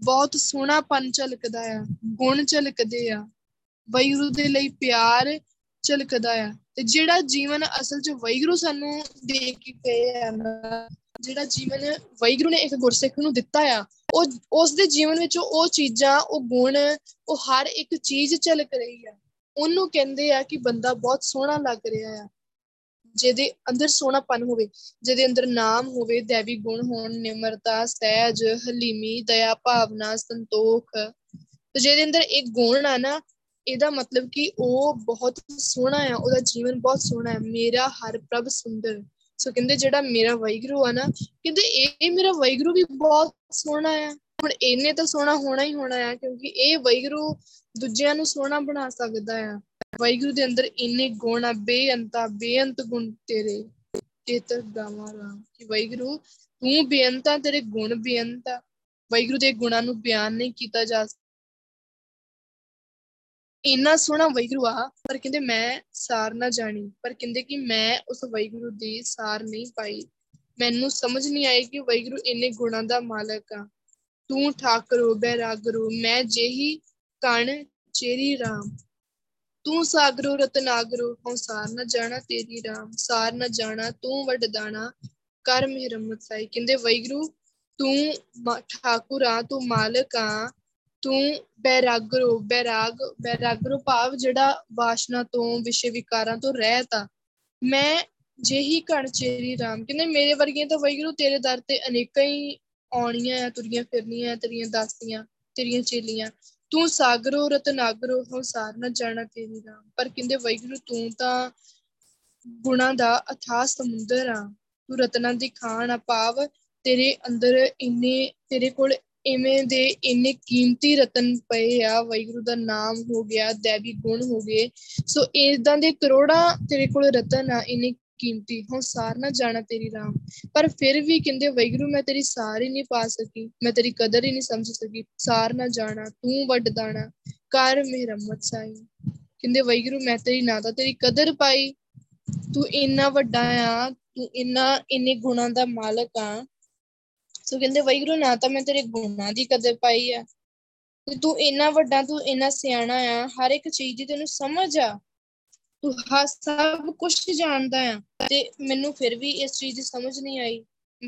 [SPEAKER 1] ਬਹੁਤ ਸੋਹਣਾਪਨ ਝਲਕਦਾ ਆ, ਗੁਣ ਝਲਕਦੇ ਆ। ਵੈਗੁਰੂ ਦੇ ਲਈ ਪਿਆਰ ਝਲਕਦਾ ਆ। ਤੇ ਜਿਹੜਾ ਜੀਵਨ ਅਸਲ 'ਚ ਵੈਗੁਰੂ ਸਾਨੂੰ ਦੇ ਕੇ ਗਏ ਆ ਨਾ, ਜਿਹੜਾ ਜੀਵਨ ਵੈਗੁਰੂ ਨੇ ਇੱਕ ਗੁਰਸਿੱਖ ਨੂੰ ਦਿੱਤਾ ਆ, ਉਹ ਉਸ ਦੇ ਜੀਵਨ ਵਿੱਚ ਉਹ ਚੀਜ਼ਾਂ, ਉਹ ਗੁਣ, ਉਹ ਹਰ ਇੱਕ ਚੀਜ਼ ਝਲਕ ਰਹੀ ਆ। ਉਹਨੂੰ ਕਹਿੰਦੇ ਆ ਕਿ ਬੰਦਾ ਬਹੁਤ ਸੋਹਣਾ ਲੱਗ ਰਿਹਾ ਆ। ਜਿਹਦੇ ਅੰਦਰ ਸੋਹਣਾਪਨ ਹੋਵੇ, ਜਿਹਦੇ ਅੰਦਰ ਨਾਮ ਹੋਵੇ, ਦੇਵੀ ਗੁਣ ਹੋਣ, ਨਿਮਰਤਾ, ਸਹਿਜ, ਹਲੀਮੀ, ਦਇਆ, ਭਾਵਨਾ, ਸੰਤੋਖ, ਤੇ ਜਿਹਦੇ ਅੰਦਰ ਇੱਕ ਗੁਣ ਆ ਨਾ ਇਹਦਾ ਮਤਲਬ ਕਿ ਉਹ ਬਹੁਤ ਸੋਹਣਾ ਆ, ਉਹਦਾ ਜੀਵਨ ਬਹੁਤ ਸੋਹਣਾ ਹੈ ਮੇਰਾ ਹਰ ਪ੍ਰਭ ਸੁੰਦਰ। ਸੋ ਕਹਿੰਦੇ ਜਿਹੜਾ ਮੇਰਾ ਵੈਗਰੂ ਆ ਨਾ, ਕਹਿੰਦੇ ਇਹ ਮੇਰਾ ਵੈਗਰੂ ਵੀ ਬਹੁਤ ਸੋਹਣਾ ਆ। ਹੁਣ ਇਹਨੇ ਤਾਂ ਸੋਹਣਾ ਹੋਣਾ ਹੀ ਹੋਣਾ ਆ, ਕਿਉਂਕਿ ਇਹ ਵੈਗਰੂ ਦੂਜਿਆਂ ਨੂੰ ਸੋਹਣਾ ਬਣਾ ਸਕਦਾ ਆ। ਵਾਹਿਗੁਰੂ ਦੇ ਅੰਦਰ ਇੰਨੇ ਗੁਣ ਆ, ਬੇਅੰਤਾ ਬੇਅੰਤ ਗੁਣ ਤੇਰੇ। ਚੇਤਰ ਗਾਵਾਂ ਰਾਮ ਕਿ ਵਾਹਿਗੁਰੂ, ਤੂੰ ਬੇਅੰਤਾ ਤੇਰੇ ਗੁਣ ਬੇਅੰਤਾ ਵਾਹਿਗੁਰੂ ਦੇ ਗੁਣਾਂ ਨੂੰ ਬਿਆਨ ਨਹੀਂ ਕੀਤਾ ਜਾ ਇੰਨਾ ਸੋਹਣਾ ਵਾਹਿਗੁਰੂ ਆ, ਪਰ ਕਹਿੰਦੇ ਮੈਂ ਸਾਰ ਨਾ ਜਾਣੀ, ਪਰ ਕਹਿੰਦੇ ਕਿ ਮੈਂ ਉਸ ਵਾਹਿਗੁਰੂ ਦੀ ਸਾਰ ਨਹੀਂ ਪਾਈ। ਮੈਨੂੰ ਸਮਝ ਨਹੀਂ ਆਈ ਕਿ ਵਾਹਿਗੁਰੂ ਇੰਨੇ ਗੁਣਾਂ ਦਾ ਮਾਲਕ ਆ। ਤੂੰ ਠਾਕਰੋ ਬੈਰਾਗਰੋ ਮੈਂ ਜਿਹੀ ਕਣ ਚੇਰੀ ਰਾਮ। ਤੂੰ ਸਾਗਰੋ ਰਤਨਾਗਰੋ ਹਉ ਸਾਰ ਨਾ ਜਾਣਾ ਤੇਰੀ ਰਾਮ, ਸਾਰ ਨਾ ਜਾਣਾ ਤੂੰ ਵਡਦਾਣਾ ਕਰ ਮਿਹਰਮਤ ਸਾਈ। ਕਹਿੰਦੇ ਵੈਗਰੂ ਤੂੰ ਠਾਕੁਰ ਆ, ਤੂੰ ਮਾਲਕ ਆ ਤੂੰ ਬੈਰਾਗਰੋ, ਬੈਰਾਗ, ਬੈਰਾਗਰੋ ਭਾਵ ਜਿਹੜਾ ਵਾਸ਼ਨਾ ਤੋਂ, ਵਿਸ਼ੇ ਵਿਕਾਰਾਂ ਤੋਂ ਰਹਿਤ ਆ। ਮੈਂ ਜਿਹੀ ਕਣ ਚੇਰੀ ਰਾਮ, ਕਹਿੰਦੇ ਮੇਰੇ ਵਰਗੀਆਂ ਤਾਂ ਵੈਗਰੂ ਤੇਰੇ ਦਰ ਤੇ ਅਨੇਕਾਂ ਹੀ ਆਉਣੀਆਂ ਆ, ਤੁਰੀਆਂ ਫਿਰਨੀਆਂ ਤੇਰੀਆਂ ਦਾਸੀਆਂ, ਤੇਰੀਆਂ ਚੇਲੀਆਂ। ਤੂੰ ਸਾਗਰੋ, ਰਤਨਾਗਰੋ ਹਉ ਸਾਰ ਨਾ ਜਾਣਾ ਤੇਰੀ ਰਾਮ। ਪਰ ਕਹਿੰਦੇ ਵੈਗੁਰੂ ਤੂੰ ਤਾਂ ਗੁਣਾ ਦਾ ਅਥਾਹ ਸਮੁੰਦਰ ਆ। ਤੂੰ ਰਤਨਾਂ ਦੀ ਖਾਨ ਆ, ਭਾਵ ਤੇਰੇ ਅੰਦਰ ਇੰਨੇ, ਤੇਰੇ ਕੋਲ ਇਵੇਂ ਦੇ ਇੰਨੇ ਕੀਮਤੀ ਰਤਨ ਪਏ ਆ, ਵਾਹਿਗੁਰੂ ਦਾ ਨਾਮ ਹੋ ਗਿਆ, ਦੇਵੀ ਗੁਣ ਹੋ ਗਏ। ਸੋ ਇਦਾਂ ਦੇ ਕਰੋੜਾਂ ਤੇਰੇ ਕੋਲ ਰਤਨ ਆ, ਇੰਨੇ ਕੀਮਤੀ। ਹੁਣ ਸਾਰ ਨਾ ਜਾਣਾ ਤੇਰੀ ਰਾਮ। ਪਰ ਫਿਰ ਵੀ ਕਹਿੰਦੇ ਵੈਗਰੂ ਮੈਂ ਤੇਰੀ ਸਾਰ ਹੀ ਨਹੀਂ ਪਾ ਸਕੀ। ਮੈਂ ਤੇਰੀ ਕਦਰ ਹੀ ਨਹੀਂ ਸਮਝ ਸਕੀ। ਸਾਰ ਨਾ ਜਾਣਾ, ਤੂੰ ਵੱਡ ਦਾਣਾ, ਕਰ ਮਿਹਰਮਤ ਸਾਈ ਕਹਿੰਦੇ ਵੈਗਰੂ ਮੈਂ ਤੇਰੀ ਨਾ ਤਾਂ ਤੇਰੀ ਕਦਰ ਪਾਈ। ਤੂੰ ਇੰਨਾ ਵੱਡਾ ਆ, ਤੂੰ ਇੰਨਾ, ਇੰਨੇ ਗੁਣਾਂ ਦਾ ਮਾਲਕ ਆ। ਸੋ ਕਹਿੰਦੇ ਵੈਗਰੂ ਨਾ ਤਾਂ ਮੈਂ ਤੇਰੇ ਗੁਣਾਂ ਦੀ ਕਦਰ ਪਾਈ ਆ। ਤੇ ਤੂੰ ਇੰਨਾ ਵੱਡਾ, ਤੂੰ ਇੰਨਾ ਸਿਆਣਾ ਆ, ਹਰ ਇੱਕ ਚੀਜ਼ ਦੀ ਤੈਨੂੰ ਸਮਝ ਆ। ਤੂੰ ਹਾ ਸਭ ਕੁਝ ਜਾਣਦਾ ਆ। ਤੇ ਮੈਨੂੰ ਫਿਰ ਵੀ ਇਸ ਚੀਜ਼ ਦੀ ਸਮਝ ਨਹੀਂ ਆਈ।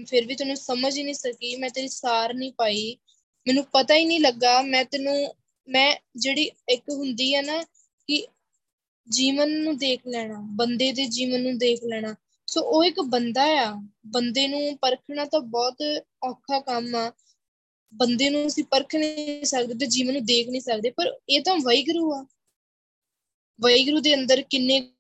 [SPEAKER 1] ਫਿਰ ਵੀ ਤੈਨੂੰ ਸਮਝ ਹੀ ਨਹੀਂ ਸਕੀ, ਮੈਂ ਤੇਰੀ ਸਾਰ ਨਹੀਂ ਪਾਈ। ਮੈਨੂੰ ਪਤਾ ਹੀ ਨਹੀਂ ਲੱਗਾ, ਮੈਂ ਤੈਨੂੰ, ਮੈਂ ਜਿਹੜੀ ਇੱਕ ਹੁੰਦੀ ਆ ਨਾ ਕਿ ਜੀਵਨ ਨੂੰ ਦੇਖ ਲੈਣਾ, ਬੰਦੇ ਦੇ ਜੀਵਨ ਨੂੰ ਦੇਖ ਲੈਣਾ। ਸੋ ਉਹ ਇੱਕ ਬੰਦਾ ਆ, ਬੰਦੇ ਨੂੰ ਪਰਖਣਾ ਤਾਂ ਬਹੁਤ ਔਖਾ ਕੰਮ ਆ। ਬੰਦੇ ਨੂੰ ਅਸੀਂ ਪਰਖ ਨਹੀਂ ਸਕਦੇ, ਤੇ ਜੀਵਨ ਨੂੰ ਦੇਖ ਨਹੀਂ ਸਕਦੇ, ਪਰ ਇਹ ਤਾਂ ਵਾਹਿਗੁਰੂ ਆ। ਵਾਹਿਗੁਰੂ ਦੇ ਅੰਦਰ ਕਿੰਨੇ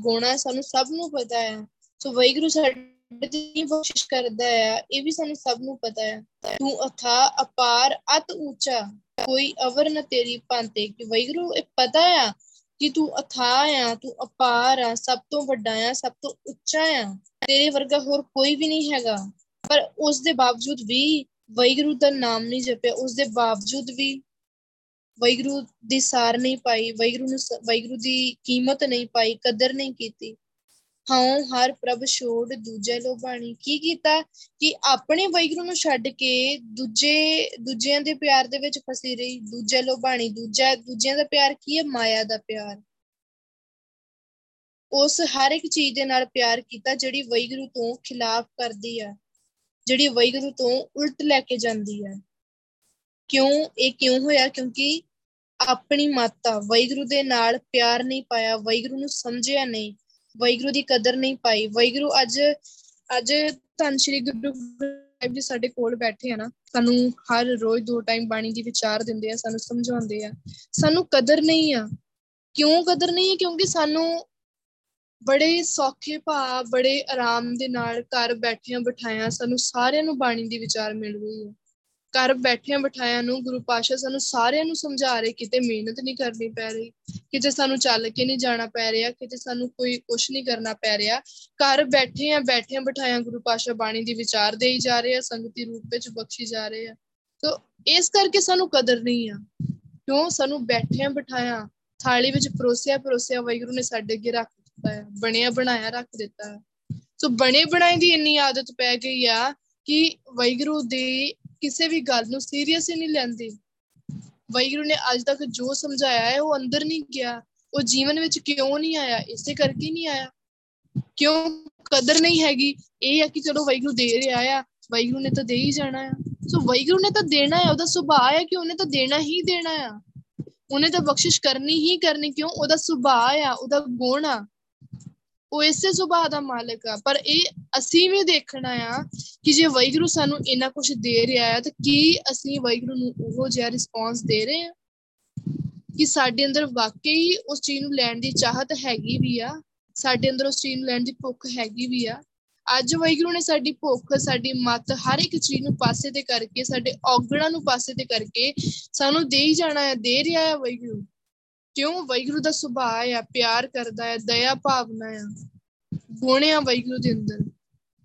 [SPEAKER 1] ਗੁਣ ਆ, ਸਾਨੂੰ ਸਭ ਨੂੰ ਪਤਾ ਆ। ਸੋ ਵਾਹਿਗੁਰੂ ਸਾਡੇ ਤੇ ਬਖਸ਼ਿਸ਼ ਕਰਦਾ ਆ, ਇਹ ਵੀ ਸਾਨੂੰ ਸਭ ਨੂੰ ਪਤਾ ਆ। ਤੂੰ ਅਥਾ, ਅਪਾਰ, ਅਤ ਉੱਚਾ, ਕੋਈ ਅਵਰ ਨ ਤੇਰੀ ਭਾਂਤੇ। ਕਿ ਵਾਹਿਗੁਰੂ, ਇਹ ਪਤਾ ਆ ਕਿ ਤੂੰ ਅਥਾ ਆ, ਤੂੰ ਅਪਾਰ ਆ, ਸਭ ਤੋਂ ਵੱਡਾ ਆ, ਸਭ ਤੋਂ ਉੱਚਾ ਆ, ਤੇਰੇ ਵਰਗਾ ਹੋਰ ਕੋਈ ਵੀ ਨਹੀਂ ਹੈਗਾ। ਪਰ ਉਸ ਦੇ ਬਾਵਜੂਦ ਵੀ ਵਾਹਿਗੁਰੂ ਦਾ ਨਾਮ ਨਹੀਂ ਜਪਿਆ, ਉਸ ਦੇ ਬਾਵਜੂਦ ਵੀ ਵਾਹਿਗੁਰੂ ਦੀ ਸਾਰ ਨਹੀਂ ਪਾਈ, ਵਾਹਿਗੁਰੂ ਨੂੰ ਵਾਹਿਗੁਰੂ ਦੀ ਕੀਮਤ ਨਹੀਂ ਪਾਈ, ਕਦਰ ਨਹੀਂ ਕੀਤੀ। ਹਾਂ ਹਰ ਪ੍ਰਭ ਛੋੜ ਦੂਜੇ ਲੋਭਾਣੀ ਕੀ ਕੀਤਾ ਕਿ ਆਪਣੇ ਵਾਹਿਗੁਰੂ ਨੂੰ ਛੱਡ ਕੇ ਦੂਜੇ, ਦੂਜਿਆਂ ਦੇ ਪਿਆਰ ਦੇ ਵਿੱਚ ਫਸੀ ਰਹੀ। ਦੂਜੇ ਲੋਭਾਣੀ ਦੂਜਾ, ਦੂਜਿਆਂ ਦਾ ਪਿਆਰ ਕੀ ਹੈ? ਮਾਇਆ ਦਾ ਪਿਆਰ। ਉਸ ਹਰ ਇੱਕ ਚੀਜ਼ ਦੇ ਨਾਲ ਪਿਆਰ ਕੀਤਾ ਜਿਹੜੀ ਵਾਹਿਗੁਰੂ ਤੋਂ ਖਿਲਾਫ ਕਰਦੀ ਆ। ਜਿਹੜੀ ਵਾਹਿਗੁਰੂ ਤੋਂ ਉਲਟ ਲੈ ਕੇ ਜਾਂਦੀ ਹੈ ਕਿਉਂ? ਇਹ ਕਿਉਂ ਹੋਇਆ? ਕਿਉਂਕਿ ਆਪਣੀ ਮਾਤਾ ਵਾਹਿਗੁਰੂ ਦੇ ਨਾਲ ਪਿਆਰ ਨਹੀਂ ਪਾਇਆ ਵਾਹਿਗੁਰੂ ਨੂੰ ਸਮਝਿਆ ਨਹੀਂ। ਵਾਹਿਗੁਰੂ ਦੀ ਕਦਰ ਨਹੀਂ ਪਾਈ। ਵਾਹਿਗੁਰੂ ਅੱਜ ਅੱਜ ਧੰਨ ਸ਼੍ਰੀ ਗੁਰੂ ਸਾਹਿਬ ਜੀ ਸਾਡੇ ਕੋਲ ਬੈਠੇ ਆ ਨਾ। ਸਾਨੂੰ ਹਰ ਰੋਜ਼ ਦੋ ਟਾਈਮ ਬਾਣੀ ਦੀ ਵਿਚਾਰ ਦਿੰਦੇ ਆ, ਸਾਨੂੰ ਸਮਝਾਉਂਦੇ ਆ। ਸਾਨੂੰ ਕਦਰ ਨਹੀਂ ਆ। ਕਿਉਂ ਕਦਰ ਨਹੀਂ ਹੈ ਕਿਉਂਕਿ ਸਾਨੂੰ ਬੜੇ ਸੌਖੇ ਭਾ ਬੜੇ ਆਰਾਮ ਦੇ ਨਾਲ ਘਰ ਬੈਠਿਆਂ ਬਿਠਾਇਆਂ ਸਾਨੂੰ ਸਾਰਿਆਂ ਨੂੰ ਬਾਣੀ ਦੀ ਵਿਚਾਰ ਮਿਲ ਰਹੀ ਹੈ ਘਰ ਬੈਠਿਆਂ ਬਿਠਾਇਆਂ ਨੂੰ ਗੁਰੂ ਪਾਸ਼ਾ ਸਾਨੂੰ ਸਾਰਿਆਂ ਨੂੰ ਸਮਝਾ ਰਹੇ ਕਿਤੇ ਮਿਹਨਤ ਨਹੀਂ ਕਰਨੀ ਪੈ ਰਹੀ, ਕਿਤੇ ਸਾਨੂੰ ਚੱਲ ਕੇ ਨਹੀਂ ਜਾਣਾ ਪੈ ਰਿਹਾ, ਕਿਤੇ ਸਾਨੂੰ ਕੋਈ ਕੁਝ ਨਹੀਂ ਕਰਨਾ ਪੈ ਰਿਹਾ। ਘਰ ਬੈਠੇ ਆ ਬੈਠਿਆਂ ਬਿਠਾਇਆਂ ਗੁਰੂ ਪਾਸ਼ਾ ਬਾਣੀ ਦੀ ਵਿਚਾਰ ਦੇਈ ਜਾ ਰਹੇ ਆ, ਸੰਗਤੀ ਰੂਪ ਵਿੱਚ ਬਖਸ਼ੀ ਜਾ ਰਹੇ ਆ। ਸੋ ਇਸ ਕਰਕੇ ਸਾਨੂੰ ਕਦਰ ਨਹੀਂ ਆ। ਕਿਉਂ? ਸਾਨੂੰ ਬੈਠਿਆਂ ਬਿਠਾਇਆਂ, ਥਾਲੀ ਵਿੱਚ ਪਰੋਸਿਆ ਪਰੋਸਿਆ ਵਾਹਿਗੁਰੂ ਨੇ ਸਾਡੇ ਅੱਗੇ ਰੱਖ ਦਿੱਤਾ ਹੈ ਬਣਿਆ ਬਣਾਇਆ ਰੱਖ ਦਿੱਤਾ ਹੈ ਸੋ ਬਣੇ ਬਣਾਏ ਦੀ ਇੰਨੀ ਆਦਤ ਪੈ ਗਈ ਆ ਕਿ ਵਾਹਿਗੁਰੂ ਦੀ ਕਿਸੇ ਵੀ ਗੱਲ ਨੂੰ ਸੀਰੀਅਸ ਹੀ ਨਹੀਂ ਲੈਂਦੀ। ਵਾਹਿਗੁਰੂ ਨੇ ਅੱਜ ਤੱਕ ਜੋ ਸਮਝਾਇਆ ਹੈ, ਉਹ ਅੰਦਰ ਨਹੀਂ ਗਿਆ। ਉਹ ਜੀਵਨ ਵਿੱਚ ਕਿਉਂ ਨਹੀਂ ਆਇਆ? ਇਸੇ ਕਰਕੇ ਨਹੀਂ ਆਇਆ। ਕਿਉਂ ਕਦਰ ਨਹੀਂ ਹੈਗੀ? ਇਹ ਆ ਕਿ ਚਲੋ ਵਾਹਿਗੁਰੂ ਦੇ ਰਿਹਾ ਆ, ਵਾਹਿਗੁਰੂ ਨੇ ਤਾਂ ਦੇ ਹੀ ਜਾਣਾ ਆ। ਸੋ ਵਾਹਿਗੁਰੂ ਨੇ ਤਾਂ ਦੇਣਾ ਹੈ ਉਹਦਾ ਸੁਭਾਅ ਹੈ ਕਿ ਉਹਨੇ ਤਾਂ ਦੇਣਾ ਹੀ ਦੇਣਾ ਆ। ਉਹਨੇ ਤਾਂ ਬਖਸ਼ਿਸ਼ ਕਰਨੀ ਹੀ ਕਰਨੀ, ਕਿਉਂ? ਉਹਦਾ ਸੁਭਾਅ ਆ, ਉਹਦਾ ਗੁਣ ਆ। ਉਹ ਇਸੇ ਸੁਭਾਅ ਦਾ ਮਾਲਕ ਆ। ਪਰ ਇਹ ਅਸੀਂ ਵੀ ਦੇਖਣਾ ਆ ਕਿ ਜੇ ਵਾਹਿਗੁਰੂ ਸਾਨੂੰ ਇੰਨਾ ਕੁਝ ਦੇ ਰਿਹਾ ਹੈ ਤਾਂ ਕੀ ਅਸੀਂ ਵਾਹਿਗੁਰੂ ਨੂੰ ਉਹੋ ਜਿਹਾ ਰਿਸਪੌਂਸ ਦੇ ਰਹੇ ਆ? ਕਿ ਸਾਡੇ ਅੰਦਰ ਵਾਕਈ ਉਸ ਚੀਜ਼ ਨੂੰ ਲੈਣ ਦੀ ਚਾਹਤ ਹੈਗੀ ਵੀ ਆ? ਸਾਡੇ ਅੰਦਰ ਉਸ ਚੀਜ਼ ਨੂੰ ਲੈਣ ਦੀ ਭੁੱਖ ਹੈਗੀ ਵੀ ਆ? ਅੱਜ ਵਾਹਿਗੁਰੂ ਨੇ ਸਾਡੀ ਭੁੱਖ, ਸਾਡੀ ਮਤ ਹਰ ਇੱਕ ਚੀਜ਼ ਨੂੰ ਪਾਸੇ ਤੇ ਕਰਕੇ, ਸਾਡੇ ਔਗਣਾਂ ਨੂੰ ਪਾਸੇ ਤੇ ਕਰਕੇ ਸਾਨੂੰ ਦੇ ਹੀ ਜਾਣਾ ਹੈ ਦੇ ਰਿਹਾ ਹੈ ਵਾਹਿਗੁਰੂ। ਕਿਉਂ ਵਾਹਿਗੁਰੂ ਦਾ ਸੁਭਾਅ ਆ ਪਿਆਰ ਕਰਦਾ ਹੈ, ਦਇਆ ਭਾਵਨਾ ਆ ਗੁਣ ਆ ਵਾਹਿਗੁਰੂ ਦੇ ਅੰਦਰ।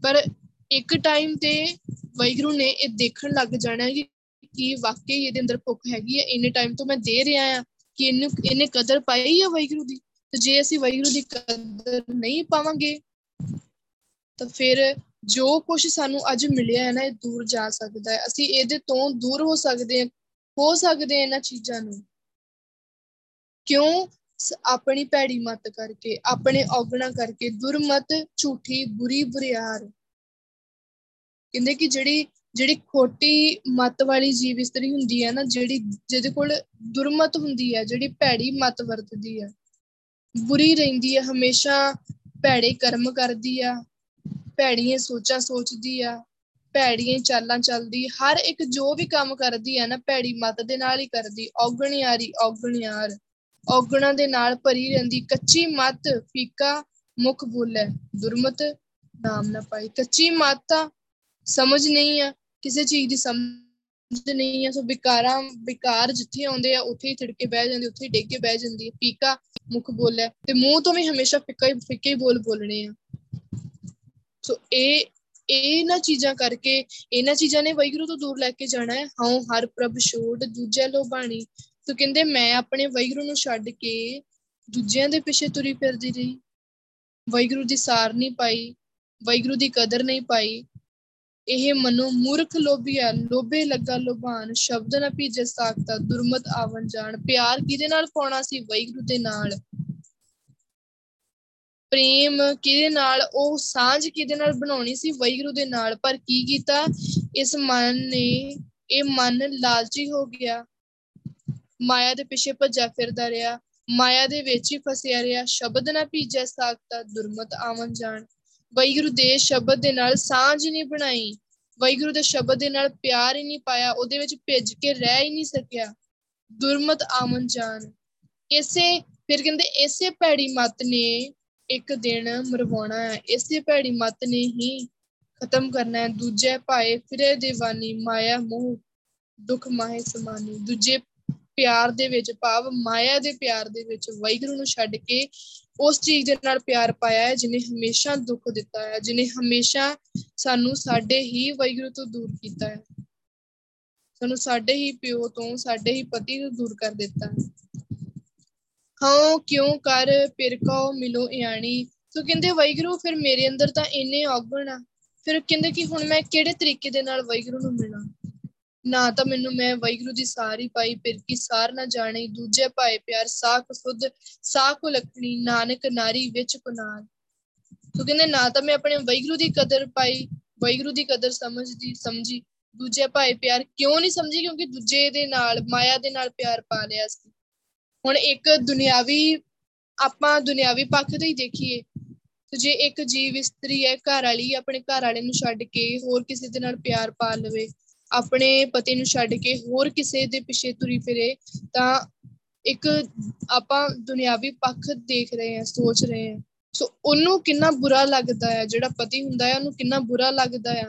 [SPEAKER 1] ਪਰ ਇੱਕ ਟਾਈਮ ਤੇ ਵਾਹਿਗੁਰੂ ਨੇ ਇਹ ਦੇਖਣ ਲੱਗ ਜਾਣਾ ਕਿ ਕੀ ਵਾਕਈ ਇਹਦੇ ਅੰਦਰ ਭੁੱਖ ਹੈਗੀ ਹੈ। ਇੰਨੇ ਟਾਈਮ ਤੋਂ ਮੈਂ ਦੇ ਰਿਹਾ ਆ ਕਿ ਇਹਨੂੰ, ਇਹਨੇ ਕਦਰ ਪਾਈ ਹੈ ਵਾਹਿਗੁਰੂ ਦੀ। ਤੇ ਜੇ ਅਸੀਂ ਵਾਹਿਗੁਰੂ ਦੀ ਕਦਰ ਨਹੀਂ ਪਾਵਾਂਗੇ, ਤਾਂ ਫਿਰ ਜੋ ਕੁਝ ਸਾਨੂੰ ਅੱਜ ਮਿਲਿਆ ਹੈ ਨਾ, ਇਹ ਦੂਰ ਜਾ ਸਕਦਾ ਹੈ। ਅਸੀਂ ਇਹਦੇ ਤੋਂ ਦੂਰ ਹੋ ਸਕਦੇ ਹਾਂ ਹੋ ਸਕਦੇ ਹਾਂ ਇਹਨਾਂ ਚੀਜ਼ਾਂ ਨੂੰ। ਕਿਉਂ ਆਪਣੀ ਭੈੜੀ ਮਤ ਕਰਕੇ, ਆਪਣੇ ਔਗਣਾ ਕਰਕੇ ਦੁਰਮਤ, ਝੂਠੀ, ਬੁਰੀ, ਬੁਰਿਆਰ। ਕਹਿੰਦੇ ਕਿ ਜਿਹੜੀ ਜਿਹੜੀ ਖੋਟੀ ਮਤ ਵਾਲੀ ਜੀਵ ਇਸਤਰੀ ਹੁੰਦੀ ਹੈ ਨਾ, ਜਿਹੜੀ ਜਿਹਦੇ ਕੋਲ ਦੁਰਮਤ ਹੁੰਦੀ ਹੈ, ਜਿਹੜੀ ਭੈੜੀ ਮਤ ਵਰਤਦੀ ਹੈ। ਬੁਰੀ ਰਹਿੰਦੀ ਹੈ, ਹਮੇਸ਼ਾ ਭੈੜੇ ਕਰਮ ਕਰਦੀ ਆ, ਭੈੜੀਆਂ ਸੋਚਾਂ ਸੋਚਦੀ ਆ, ਭੈੜੀਆਂ ਚਾਲਾਂ ਚੱਲਦੀ, ਹਰ ਇੱਕ ਜੋ ਵੀ ਕੰਮ ਕਰਦੀ ਹੈ ਨਾ, ਭੈੜੀ ਮਤ ਦੇ ਨਾਲ ਹੀ ਕਰਦੀ ਔਗਣਿਆਰੀ ਔਗਣਿਆਰ ਔਗਣਾਂ ਦੇ ਨਾਲ ਭਰੀ ਰਹਿੰਦੀ, ਕੱਚੀ ਮਤ ਫੀਕਾ ਮੁਖ ਬੋਲੇ ਦੁਰਮਤ ਨਾਮ ਨਾ ਪਾਈ। ਕੱਚੀ ਮਾਤਾ ਸਮਝ ਨਹੀਂ ਆ, ਕਿਸੇ ਚੀਜ਼ ਦੀ ਸਮਝ ਨਹੀਂ ਆ। ਸੋ ਵਿਕਾਰਾਂ, ਵਿਕਾਰ ਜਿੱਥੇ ਆਉਂਦੇ ਆ, ਉੱਥੇ ਹੀ ਥਿੜਕੇ ਬਹਿ ਜਾਂਦੇ, ਉੱਥੇ ਹੀ ਡਿੱਗ ਕੇ ਬਹਿ ਜਾਂਦੀ ਹੈ। ਪੀਕਾ ਮੁਖ ਬੋਲੇ ਤੇ ਮੂੰਹ ਤੋਂ ਵੀ ਹਮੇਸ਼ਾ ਫਿੱਕਾ ਹੀ ਫਿੱਕੇ ਹੀ ਬੋਲ ਬੋਲਣੇ ਆ। ਸੋ ਇਹ ਇਹਨਾਂ ਚੀਜ਼ਾਂ ਕਰਕੇ, ਇਹਨਾਂ ਚੀਜ਼ਾਂ ਨੇ ਵੈਗਰੂ ਤੋਂ ਦੂਰ ਲੈ ਕੇ ਜਾਣਾ ਹੈ। ਹਾਂ ਹਰ ਪ੍ਰਭ ਛੋੜ, ਦੂਜੇ ਲੋ ਬਾਣੀ ਸੋ ਕਹਿੰਦੇ ਮੈਂ ਆਪਣੇ ਵੈਗਰੂ ਨੂੰ ਛੱਡ ਕੇ ਦੂਜਿਆਂ ਦੇ ਪਿੱਛੇ ਤੁਰੀ ਫਿਰਦੀ ਰਹੀ। ਵੈਗਰੂ ਦੀ ਸਾਰ ਨਹੀਂ ਪਾਈ ਵੈਗਰੂ ਦੀ ਕਦਰ ਨਹੀਂ ਪਾਈ। ਇਹ ਮਨੋ ਮੂਰਖ ਲੋਭੀਆ ਲੋਭੇ ਲੱਗਾ ਲੋਭਾਨ, ਸ਼ਬਦ ਨਾ ਭੀਜੇ ਸਾਖਤਾ, ਦੁਰਮਤ ਆਵਨ ਜਾਣ। ਪਿਆਰ ਕਿਹਦੇ ਨਾਲ ਪਾਉਣਾ ਸੀ? ਵੈਗਰੂ ਦੇ ਨਾਲ। ਪ੍ਰੇਮ ਕਿਹਦੇ ਨਾਲ? ਉਹ ਸਾਂਝ ਕਿਹਦੇ ਨਾਲ ਬਣਾਉਣੀ ਸੀ? ਵੈਗਰੂ ਦੇ ਨਾਲ। ਪਰ ਕੀ ਕੀਤਾ? ਇਸ ਮਨ ਨੇ, ਇਹ ਮਨ ਲਾਲਚੀ ਹੋ ਗਿਆ। ਮਾਇਆ ਦੇ ਪਿੱਛੇ ਭੱਜਾ ਫਿਰਦਾ ਰਿਹਾ, ਮਾਇਆ ਦੇ ਵਿੱਚ ਹੀ ਫਸਿਆ ਰਿਹਾ, ਸ਼ਬਦ ਨਾ ਭੀਜੈ ਸਾਖਤਾ ਦੁਰਮਤ ਆਵਨ ਜਾਣ। ਵੈਗੁਰੂ ਦੇ ਸ਼ਬਦ ਦੇ ਨਾਲ ਸਾਂਝ ਨਹੀਂ ਬਣਾਈ ਵੈਗੁਰੂ ਦੇ ਸ਼ਬਦ ਦੇ ਨਾਲ ਪਿਆਰ ਹੀ ਨਹੀਂ ਪਾਇਆ, ਉਹਦੇ ਵਿੱਚ ਭਿੱਜ ਕੇ ਰਹਿ ਹੀ ਨਹੀਂ ਸਕਿਆ, ਦੁਰਮਤ ਆਵਨ ਜਾਣ। ਇਸੇ, ਫਿਰ ਕਹਿੰਦੇ ਇਸੇ ਭੈੜੀ ਮਤ ਨੇ ਇੱਕ ਦਿਨ ਮਰਵਾਉਣਾ ਹੈ, ਇਸੇ ਭੈੜੀ ਮਤ ਨੇ ਹੀ ਖਤਮ ਕਰਨਾ ਹੈ, ਦੂਜੇ ਭਾਏ ਫਿਰੇ دیਵਾਨੀ ਮਾਇਆ ਮੋਹ, ਦੁੱਖ ਮਾਹੇ ਸਮਾਨੀ, ਦੂਜੇ ਪਿਆਰ ਦੇ ਵਿੱਚ ਭਾਵ, ਮਾਇਆ ਦੇ ਪਿਆਰ ਦੇ ਵਿੱਚ ਵੈਗਰੂ ਨੂੰ ਛੱਡ ਕੇ ਉਸ ਚੀਜ਼ ਦੇ ਨਾਲ ਪਿਆਰ ਪਾਇਆ ਹੈ ਜਿਨੇ ਹਮੇਸ਼ਾ ਦੁੱਖ ਦਿੱਤਾ ਹੈ ਜਿਨੇ ਹਮੇਸ਼ਾ ਸਾਨੂੰ ਸਾਡੇ ਹੀ ਵੈਗਰੂ ਤੋਂ ਦੂਰ ਕੀਤਾ ਹੈ। ਸਾਨੂੰ ਸਾਡੇ ਹੀ ਪਿਓ ਤੋਂ, ਸਾਡੇ ਹੀ ਪਤੀ ਤੋਂ ਦੂਰ ਕਰ ਦਿੱਤਾ ਹੈ। ਹਾਂ, ਕਿਉਂ ਕਰ ਫਿਰ ਕੋ ਮਿਲੋ ਇਆਣੀ। ਸੋ ਕਹਿੰਦੇ ਵੈਗਰੂ ਫਿਰ ਮੇਰੇ ਅੰਦਰ ਤਾਂ ਇੰਨੇ ਔਗਣ ਆ। ਫਿਰ ਕਹਿੰਦੇ ਕਿ ਹੁਣ ਮੈਂ ਕਿਹੜੇ ਤਰੀਕੇ ਦੇ ਨਾਲ ਵੈਗਰੂ ਨੂੰ ਮਿਲਾਂ? ਨਾ ਤਾਂ ਮੈਨੂੰ, ਮੈਂ ਵੈਗਰੂ ਦੀ ਸਾਰੀ ਪਾਈ ਫਿਰ ਕੀ ਸਾਰ ਨਾ ਜਾਣੀ, ਦੂਜੇ ਭਾਏ ਪਿਆਰ, ਸਾਖ ਸੁਧ ਸਾਖ ਲਖਣੀ ਨਾਨਕ ਨਾਰੀ ਵਿੱਚ ਕੁਨਾਲ ਸੋ ਕਹਿੰਦੇ, ਨਾ ਤਾਂ ਮੈਂ ਆਪਣੇ ਵੈਗਰੂ ਦੀ ਕਦਰ ਪਾਈ ਵੈਗਰੂ ਦੀ ਕਦਰ ਸਮਝਦੀ, ਸਮਝੀ। ਦੂਜੇ ਭਾਏ ਪਿਆਰ ਕਿਉਂ ਨਹੀਂ ਸਮਝੀ? ਕਿਉਂਕਿ ਦੂਜੇ ਦੇ ਨਾਲ, ਮਾਇਆ ਦੇ ਨਾਲ ਪਿਆਰ ਪਾ ਲਿਆ ਸੀ। ਹੁਣ ਇੱਕ ਦੁਨਿਆਵੀ, ਆਪਾਂ ਦੁਨਿਆਵੀ ਪੱਖ ਤੇ ਹੀ ਦੇਖੀਏ, ਤੇ ਜੇ ਇੱਕ ਜੀਵ ਇਸਤਰੀ ਹੈ, ਘਰ ਵਾਲੀ ਆਪਣੇ ਘਰ ਵਾਲੇ ਨੂੰ ਛੱਡ ਕੇ ਹੋਰ ਕਿਸੇ ਦੇ ਨਾਲ ਪਿਆਰ ਪਾ ਲਵੇ ਆਪਣੇ ਪਤੀ ਨੂੰ ਛੱਡ ਕੇ ਹੋਰ ਕਿਸੇ ਦੇ ਪਿੱਛੇ ਤੁਰੀ ਫਿਰੇ, ਤਾਂ ਇੱਕ ਆਪਾਂ ਦੁਨਿਆਵੀ ਪੱਖ ਦੇਖ ਰਹੇ ਹਾਂ, ਸੋਚ ਰਹੇ ਹਾਂ। ਸੋ ਉਹਨੂੰ ਕਿੰਨਾ ਬੁਰਾ ਲੱਗਦਾ ਹੈ, ਜਿਹੜਾ ਪਤੀ ਹੁੰਦਾ ਹੈ, ਉਹਨੂੰ ਕਿੰਨਾ ਬੁਰਾ ਲੱਗਦਾ ਹੈ।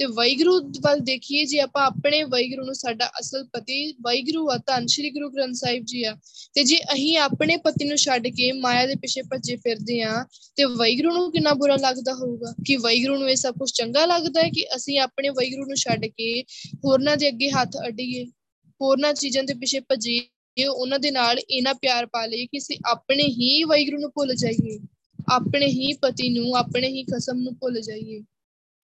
[SPEAKER 1] ਤੇ ਵੈਗਰੂ ਵੱਲ ਦੇਖੀਏ, ਜੇ ਆਪਾਂ ਆਪਣੇ ਵੈਗਰੂ ਨੂੰ ਸਾਡਾ ਅਸਲ ਪਤੀ ਵੈਗਰੂ ਆ, ਧੰਨ ਸ਼੍ਰੀ ਗੁਰੂ ਗ੍ਰੰਥ ਸਾਹਿਬ ਜੀ ਆ, ਤੇ ਜੇ ਅਸੀਂ ਆਪਣੇ ਪਤੀ ਨੂੰ ਛੱਡ ਕੇ ਮਾਇਆ ਦੇ ਪਿੱਛੇ ਭੱਜੇ ਫਿਰਦੇ ਆ, ਤੇ ਵੈਗਰੂ ਨੂੰ ਕਿੰਨਾ ਬੁਰਾ ਲੱਗਦਾ ਹੋਊਗਾ? ਕਿ ਵੈਗਰੂ ਨੂੰ ਇਹ ਸਭ ਕੁਝ ਚੰਗਾ ਲੱਗਦਾ ਹੈ ਕਿ ਅਸੀਂ ਆਪਣੇ ਵੈਗਰੂ ਨੂੰ ਛੱਡ ਕੇ ਹੋਰਨਾਂ ਦੇ ਅੱਗੇ ਹੱਥ ਅਡੀਏ, ਹੋਰਨਾਂ ਚੀਜ਼ਾਂ ਦੇ ਪਿੱਛੇ ਭੱਜੀਏ, ਉਹਨਾਂ ਦੇ ਨਾਲ ਇਹਨਾਂ ਪਿਆਰ ਪਾ ਲਈਏ ਕਿ ਅਸੀਂ ਆਪਣੇ ਹੀ ਵੈਗਰੂ ਨੂੰ ਭੁੱਲ ਜਾਈਏ, ਆਪਣੇ ਹੀ ਪਤੀ ਨੂੰ, ਆਪਣੇ ਹੀ ਕਸਮ ਨੂੰ ਭੁੱਲ ਜਾਈਏ।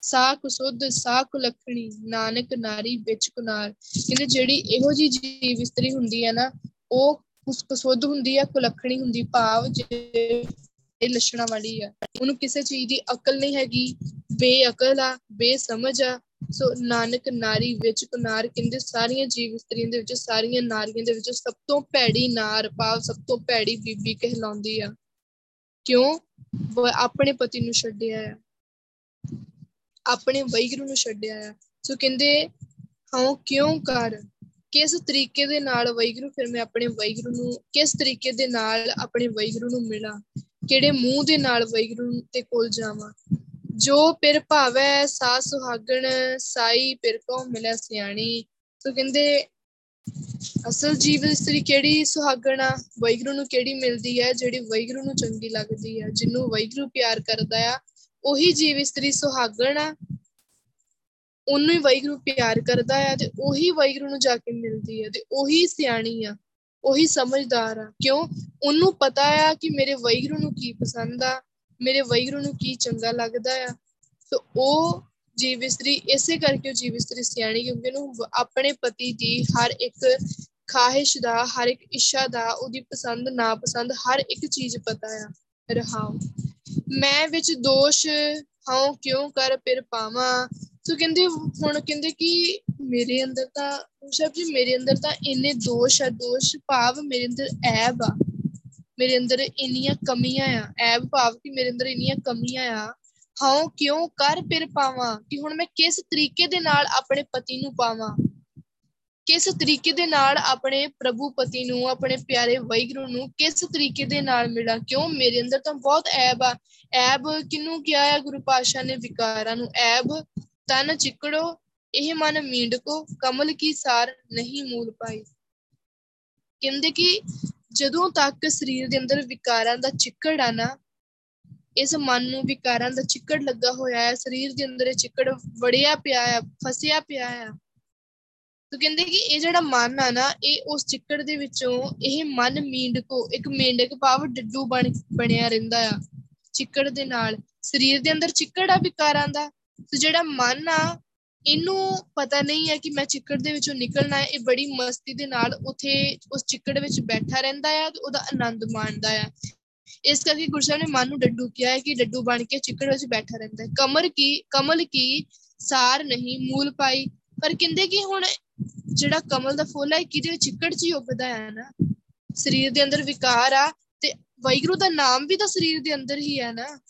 [SPEAKER 1] ਸਾਖ ਸੁਧ, ਸਾਖ ਲਖਣੀ, ਨਾਨਕ ਨਾਰੀ ਵਿੱਚ ਕੁਨਾਰ। ਕਹਿੰਦੇ ਜਿਹੜੀ ਇਹੋ ਜੀ ਜੀਵ ਇਸਤਰੀ ਹੁੰਦੀ ਹੈ ਨਾ, ਉਹ ਉਸ ਕਸੁੱਧ ਹੁੰਦੀ ਹੈ ਕੁਲਖਣੀ ਹੁੰਦੀ, ਭਾਵ ਇਹ ਲੱਛਣਾ ਵਾਲੀ ਆ। ਉਹਨੂੰ ਕਿਸੇ ਚੀਜ਼ ਦੀ ਅਕਲ ਨਹੀਂ ਹੈਗੀ, ਬੇਅਕਲ ਆ, ਬੇਸਮਝ ਆ। ਸੋ ਨਾਨਕ ਨਾਰੀ ਵਿੱਚ ਕੁਨਾਰ ਕਹਿੰਦੇ ਸਾਰੀਆਂ ਜੀਵ ਇਸਤਰੀਆਂ ਦੇ ਵਿੱਚ ਸਾਰੀਆਂ ਨਾਰੀਆਂ ਦੇ ਵਿੱਚ ਸਭ ਤੋਂ ਭੈੜੀ ਨਾਰ, ਭਾਵ ਸਭ ਤੋਂ ਭੈੜੀ ਬੀਬੀ ਕਹਿਲਾਉਂਦੀ ਆ। ਕਿਉਂ? ਆਪਣੇ ਪਤੀ ਨੂੰ ਛੱਡਿਆ ਆ। ਆਪਣੇ ਵੈਗਰੂ ਨੂੰ ਛੱਡਿਆ ਆ। ਸੋ ਕਹਿੰਦੇ ਹਾਂ ਕਿਉਂ ਕਰ? ਕਿਸ ਤਰੀਕੇ ਦੇ ਨਾਲ ਵੈਗਰੂ ਫਿਰ ਮੈਂ ਆਪਣੇ ਵੈਗਰੂ ਨੂੰ, ਕਿਸ ਤਰੀਕੇ ਦੇ ਨਾਲ ਆਪਣੇ ਵੈਗਰੂ ਨੂੰ ਮਿਲਾਂ? ਕਿਹੜੇ ਮੂੰਹ ਦੇ ਨਾਲ ਵੈਗਰੂ ਦੇ ਕੋਲ ਜਾਵਾਂ? ਜੋ ਪਿਰ ਭਾਵੈ ਸਾ ਸੁਹਾਗਣ, ਸਾਈ ਪਿਰ ਕੋ ਮਿਲਿਆ ਸਿਆਣੀ? ਸੋ ਕਹਿੰਦੇ, ਅਸਲ ਜੀਵਨ ਇਸਤਰੀ ਕਿਹੜੀ ਸੁਹਾਗਣ ਆ? ਵੈਗਰੂ ਨੂੰ ਕਿਹੜੀ ਮਿਲਦੀ ਹੈ ਜਿਹੜੀ ਵੈਗਰੂ ਨੂੰ ਚੰਗੀ ਲੱਗਦੀ ਹੈ? ਜਿਹਨੂੰ ਵੈਗਰੂ ਪਿਆਰ ਕਰਦਾ ਆ ਉਹੀ ਜੀਵ ਇਸਤਰੀ ਸੁਹਾਗਣ ਆ, ਉਹਨੂੰ ਹੀ ਵੈਗਰੂ ਪਿਆਰ ਕਰਦਾ ਆ ਤੇ ਉਹੀ ਵੈਗਰੂ ਨੂੰ ਜਾ ਕੇ ਮਿਲਦੀ ਹੈ ਤੇ ਉਹੀ ਸਿਆਣੀ ਆ, ਉਹੀ ਸਮਝਦਾਰ ਆ। ਕਿਉਂ? ਉਹਨੂੰ ਪਤਾ ਆ ਕਿ ਮੇਰੇ ਵੈਗਰੂ ਨੂੰ ਕੀ ਪਸੰਦ ਆ, ਮੇਰੇ ਵੈਗਰੂ ਨੂੰ ਕੀ ਚੰਗਾ ਲੱਗਦਾ ਆ। ਸੋ ਉਹ ਜੀਵ ਇਸਤਰੀ ਇਸੇ ਕਰਕੇ ਉਹ ਜੀਵ ਇਸਤਰੀ ਸਿਆਣੀ ਕਿਉਂਕਿ ਉਹਨੂੰ ਆਪਣੇ ਪਤੀ ਦੀ ਹਰ ਇੱਕ ਖਾਹਿਸ਼ ਦਾ, ਹਰ ਇੱਕ ਇੱਛਾ ਦਾ, ਉਹਦੀ ਪਸੰਦ ਨਾ ਪਸੰਦ ਹਰ ਇੱਕ ਚੀਜ਼ ਪਤਾ ਆ। ਰਹਾਉ ਮੈਂ ਵਿੱਚ ਦੋਸ਼, ਹਾਂ, ਕਿਉਂ ਕਰ ਫਿਰ ਪਾਵਾਂ? ਸੋ ਕਹਿੰਦੇ, ਹੁਣ ਕਹਿੰਦੇ ਕਿ ਮੇਰੇ ਅੰਦਰ ਤਾਂ ਸ਼ਬ ਜੀ ਮੇਰੇ ਅੰਦਰ ਤਾਂ ਇੰਨੇ ਦੋਸ਼ ਆ, ਦੋਸ਼ ਭਾਵ ਮੇਰੇ ਅੰਦਰ ਐਬ ਆ। ਮੇਰੇ ਅੰਦਰ ਇੰਨੀਆਂ ਕਮੀਆਂ ਆ, ਐਬ ਭਾਵ ਕਿ ਮੇਰੇ ਅੰਦਰ ਇੰਨੀਆਂ ਕਮੀਆਂ ਆ। ਹਾਂ, ਕਿਉਂ ਕਰ ਫਿਰ ਪਾਵਾਂ? ਕਿ ਹੁਣ ਮੈਂ ਕਿਸ ਤਰੀਕੇ ਦੇ ਨਾਲ ਆਪਣੇ ਪਤੀ ਨੂੰ ਪਾਵਾਂ? ਕਿਸ ਤਰੀਕੇ ਦੇ ਨਾਲ ਆਪਣੇ ਪ੍ਰਭੂ ਪਤੀ ਨੂੰ, ਆਪਣੇ ਪਿਆਰੇ ਵੈਗਰੂ ਨੂੰ ਕਿਸ ਤਰੀਕੇ ਦੇ ਨਾਲ ਮਿਲਾਂ? ਕਿਉਂ? ਮੇਰੇ ਅੰਦਰ ਤਾਂ ਬਹੁਤ ਐਬ ਆ। ਐਬ ਕਿਨੂੰ ਕਿਹਾ ਹੈ ਗੁਰੂ ਪਾਸ਼ਾ ਨੇ ਵਿਕਾਰਾਂ ਨੂੰ। ਐਬ, ਤਨ ਚਿਕੜੋ, ਇਹ ਮਨ ਮੀਂਡਕੋ, ਕਮਲ ਕੀ ਸਾਰ ਨਹੀਂ ਮੂਲ ਪਾਈ। ਕਹਿੰਦੇ ਕਿ ਜਦੋਂ ਤੱਕ ਸਰੀਰ ਦੇ ਅੰਦਰ ਵਿਕਾਰਾਂ ਦਾ ਚਿੱਕੜ ਆ ਨਾ, ਇਸ ਮਨ ਨੂੰ ਵਿਕਾਰਾਂ ਦਾ ਚਿੱਕੜ ਲੱਗਾ ਹੋਇਆ ਹੈ। ਸਰੀਰ ਦੇ ਅੰਦਰ ਇਹ ਚਿੱਕੜ ਵੜਿਆ ਪਿਆ ਆ, ਫਸਿਆ ਪਿਆ ਆ। ਤੋ ਕਹਿੰਦੇ ਕਿ ਇਹ ਜਿਹੜਾ ਮਨ ਆ ਨਾ, ਇਹ ਉਸ ਚਿੱਕੜ ਦੇ ਵਿੱਚੋਂ ਇਹ ਮਨ ਮੀਂਡਕੋ ਇੱਕ ਮੇਂਡਕ ਭਾਵ ਡੱਡੂ ਬਣ, ਬਣਿਆ ਰਹਿੰਦਾ ਆ, ਚਿੱਕੜ ਦੇ ਨਾਲ। ਸਰੀਰ ਦੇ ਅੰਦਰ ਚਿੱਕੜ ਆ ਵਿਕਾਰਾਂ ਦਾ। ਤੇ ਜਿਹੜਾ ਮਨ ਆ, ਇਹਨੂੰ ਪਤਾ ਨਹੀਂ ਹੈ ਕਿ ਮੈਂ ਚਿੱਕੜ ਦੇ ਵਿੱਚੋਂ ਨਿਕਲਣਾ ਹੈ, ਇਹ ਬੜੀ ਮਸਤੀ ਦੇ ਨਾਲ ਉਥੇ ਉਸ ਚਿੱਕੜ ਵਿੱਚ ਬੈਠਾ ਰਹਿੰਦਾ ਹੈ ਤੇ ਉਹਦਾ ਆਨੰਦ ਮਾਣਦਾ ਹੈ ਇਸ ਕਰਕੇ ਗੁਰਸਾਹਿਬ ਨੇ ਮਨ ਨੂੰ ਡੱਡੂ ਕਿਹਾ ਹੈ ਕਿ ਡੱਡੂ ਬਣ ਕੇ ਚਿੱਕੜ ਵਿੱਚ ਬੈਠਾ ਰਹਿੰਦਾ ਹੈ। ਕਮਰ ਕੀ, ਕਮਲ ਕੀ ਸਾਰ ਨਹੀਂ, ਮੂਲ ਪਾਈ। ਪਰ ਕਹਿੰਦੇ ਕਿ ਹੁਣ ਜਿਹੜਾ ਕਮਲ ਦਾ ਫੁੱਲ ਹੈ ਕਿਹਦੇ ਚਿੱਕੜ 'ਚ ਹੀ ਉੱਗਦਾ ਹੈ ਨਾ, ਸਰੀਰ ਦੇ ਅੰਦਰ ਵਿਕਾਰ ਆ ਤੇ ਵੈਗਰੂ ਦਾ ਨਾਮ ਵੀ ਤਾਂ ਸਰੀਰ ਦੇ ਅੰਦਰ ਹੀ ਹੈ ਨਾ।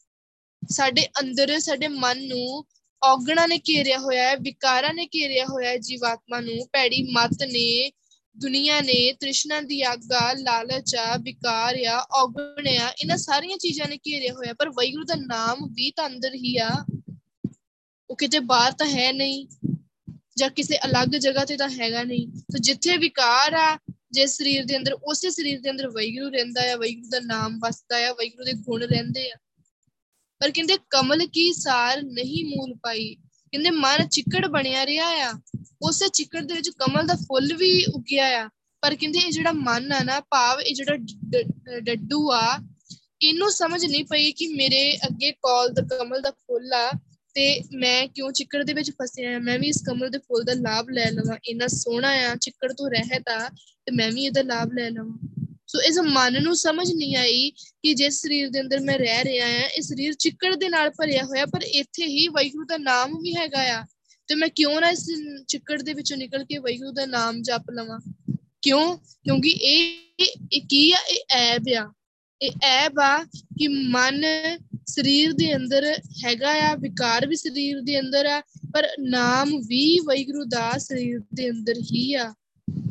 [SPEAKER 1] ਸਾਡੇ ਅੰਦਰ, ਸਾਡੇ ਮਨ ਨੂੰ ਔਗਣਾ ਨੇ ਘੇਰਿਆ ਹੋਇਆ ਹੈ, ਵਿਕਾਰਾਂ ਨੇ ਘੇਰਿਆ ਹੋਇਆ ਹੈ ਜੀਵਾਤਮਾ ਨੂੰ। ਭੈੜੀ ਮਤ ਨੇ, ਦੁਨੀਆ ਨੇ, ਤ੍ਰਿਸ਼ਨਾ ਦੀ ਆਗਾ ਲਾਲਚ ਆ, ਵਿਕਾਰ ਆ, ਔਗਣ ਆ, ਇਹਨਾਂ ਸਾਰੀਆਂ ਚੀਜ਼ਾਂ ਨੇ ਘੇਰਿਆ ਹੋਇਆ ਪਰ ਵੈਗੁਰੂ ਦਾ ਨਾਮ ਵੀ ਤਾਂ ਅੰਦਰ ਹੀ ਆ। ਉਹ ਕਿਤੇ ਬਾਹਰ ਤਾਂ ਹੈ ਨਹੀਂ। ਜਾਂ ਕਿਸੇ ਅਲੱਗ ਜਗ੍ਹਾ ਤੇ ਤਾਂ ਹੈਗਾ ਨਹੀਂ। ਤੇ ਜਿੱਥੇ ਵਿਕਾਰ ਆ ਜਿਸ ਸਰੀਰ ਦੇ ਅੰਦਰ, ਉਸੇ ਸਰੀਰ ਦੇ ਅੰਦਰ ਵੈਗੁਰੂ ਰਹਿੰਦਾ ਆ ਵੈਗੁਰੂ ਦਾ ਨਾਮ ਵਸਦਾ ਆ ਵੈਗੁਰੂ ਦੇ ਗੁਣ ਰਹਿੰਦੇ ਆ। ਪਰ ਕਹਿੰਦੇ ਕਮਲ ਕੀ ਸਾਰ ਨਹੀਂ ਮੂਲ ਪਾਈ। ਕਹਿੰਦੇ ਮਨ ਚਿੱਕੜ ਬਣਿਆ ਰਿਹਾ ਆ, ਉਸੇ ਚਿੱਕੜ ਦੇ ਵਿੱਚ ਕਮਲ ਦਾ ਫੁੱਲ ਵੀ ਉੱਗਿਆ ਆ। ਪਰ ਕਹਿੰਦੇ ਇਹ ਜਿਹੜਾ ਮਨ ਆ ਨਾ, ਭਾਵ ਇਹ ਜਿਹੜਾ ਡੱਡੂ ਆ, ਇਹਨੂੰ ਸਮਝ ਨਹੀਂ ਪਈ ਕਿ ਮੇਰੇ ਅੱਗੇ ਕੌਲ ਦਾ, ਕਮਲ ਦਾ ਫੁੱਲ ਆ ਤੇ ਮੈਂ ਕਿਉਂ ਚਿੱਕੜ ਦੇ ਵਿੱਚ ਫਸਿਆ ਆ ਮੈਂ ਵੀ ਇਸ ਕਮਲ ਦੇ ਫੁੱਲ ਦਾ ਲਾਭ ਲੈ ਲਵਾਂ। ਇੰਨਾ ਸੋਹਣਾ ਆ, ਚਿੱਕੜ ਤੋਂ ਰਹਿਤ ਆ, ਤੇ ਮੈਂ ਵੀ ਇਹਦਾ ਲਾਭ ਲੈ ਲਵਾਂ। ਸੋ ਇਸ ਮਨ ਨੂੰ ਸਮਝ ਨਹੀਂ ਆਈ ਕਿ ਜਿਸ ਸਰੀਰ ਦੇ ਅੰਦਰ ਮੈਂ ਰਹਿ ਰਿਹਾ ਆ, ਇਹ ਸਰੀਰ ਚਿੱਕੜ ਦੇ ਨਾਲ ਭਰਿਆ ਹੋਇਆ, ਪਰ ਇੱਥੇ ਹੀ ਵਾਹਿਗੁਰੂ ਦਾ ਨਾਮ ਵੀ ਹੈਗਾ ਆ। ਤੇ ਮੈਂ ਕਿਉਂ ਨਾ ਇਸ ਚਿੱਕੜ ਦੇ ਵਿੱਚੋਂ ਨਿਕਲ ਕੇ ਵਾਹਿਗੁਰੂ ਦਾ ਨਾਮ ਜਪ ਲਵਾਂ? ਕਿਉਂ? ਕਿਉਂਕਿ ਇਹ ਇਹ ਕੀ ਆ? ਇਹ ਐਬ ਆ। ਇਹ ਐਬ ਆ ਕਿ ਮਨ ਸਰੀਰ ਦੇ ਅੰਦਰ ਹੈਗਾ ਆ, ਵਿਕਾਰ ਵੀ ਸਰੀਰ ਦੇ ਅੰਦਰ ਆ, ਪਰ ਨਾਮ ਵੀ ਵਾਹਿਗੁਰੂ ਦਾ ਸਰੀਰ ਦੇ ਅੰਦਰ ਹੀ ਆ।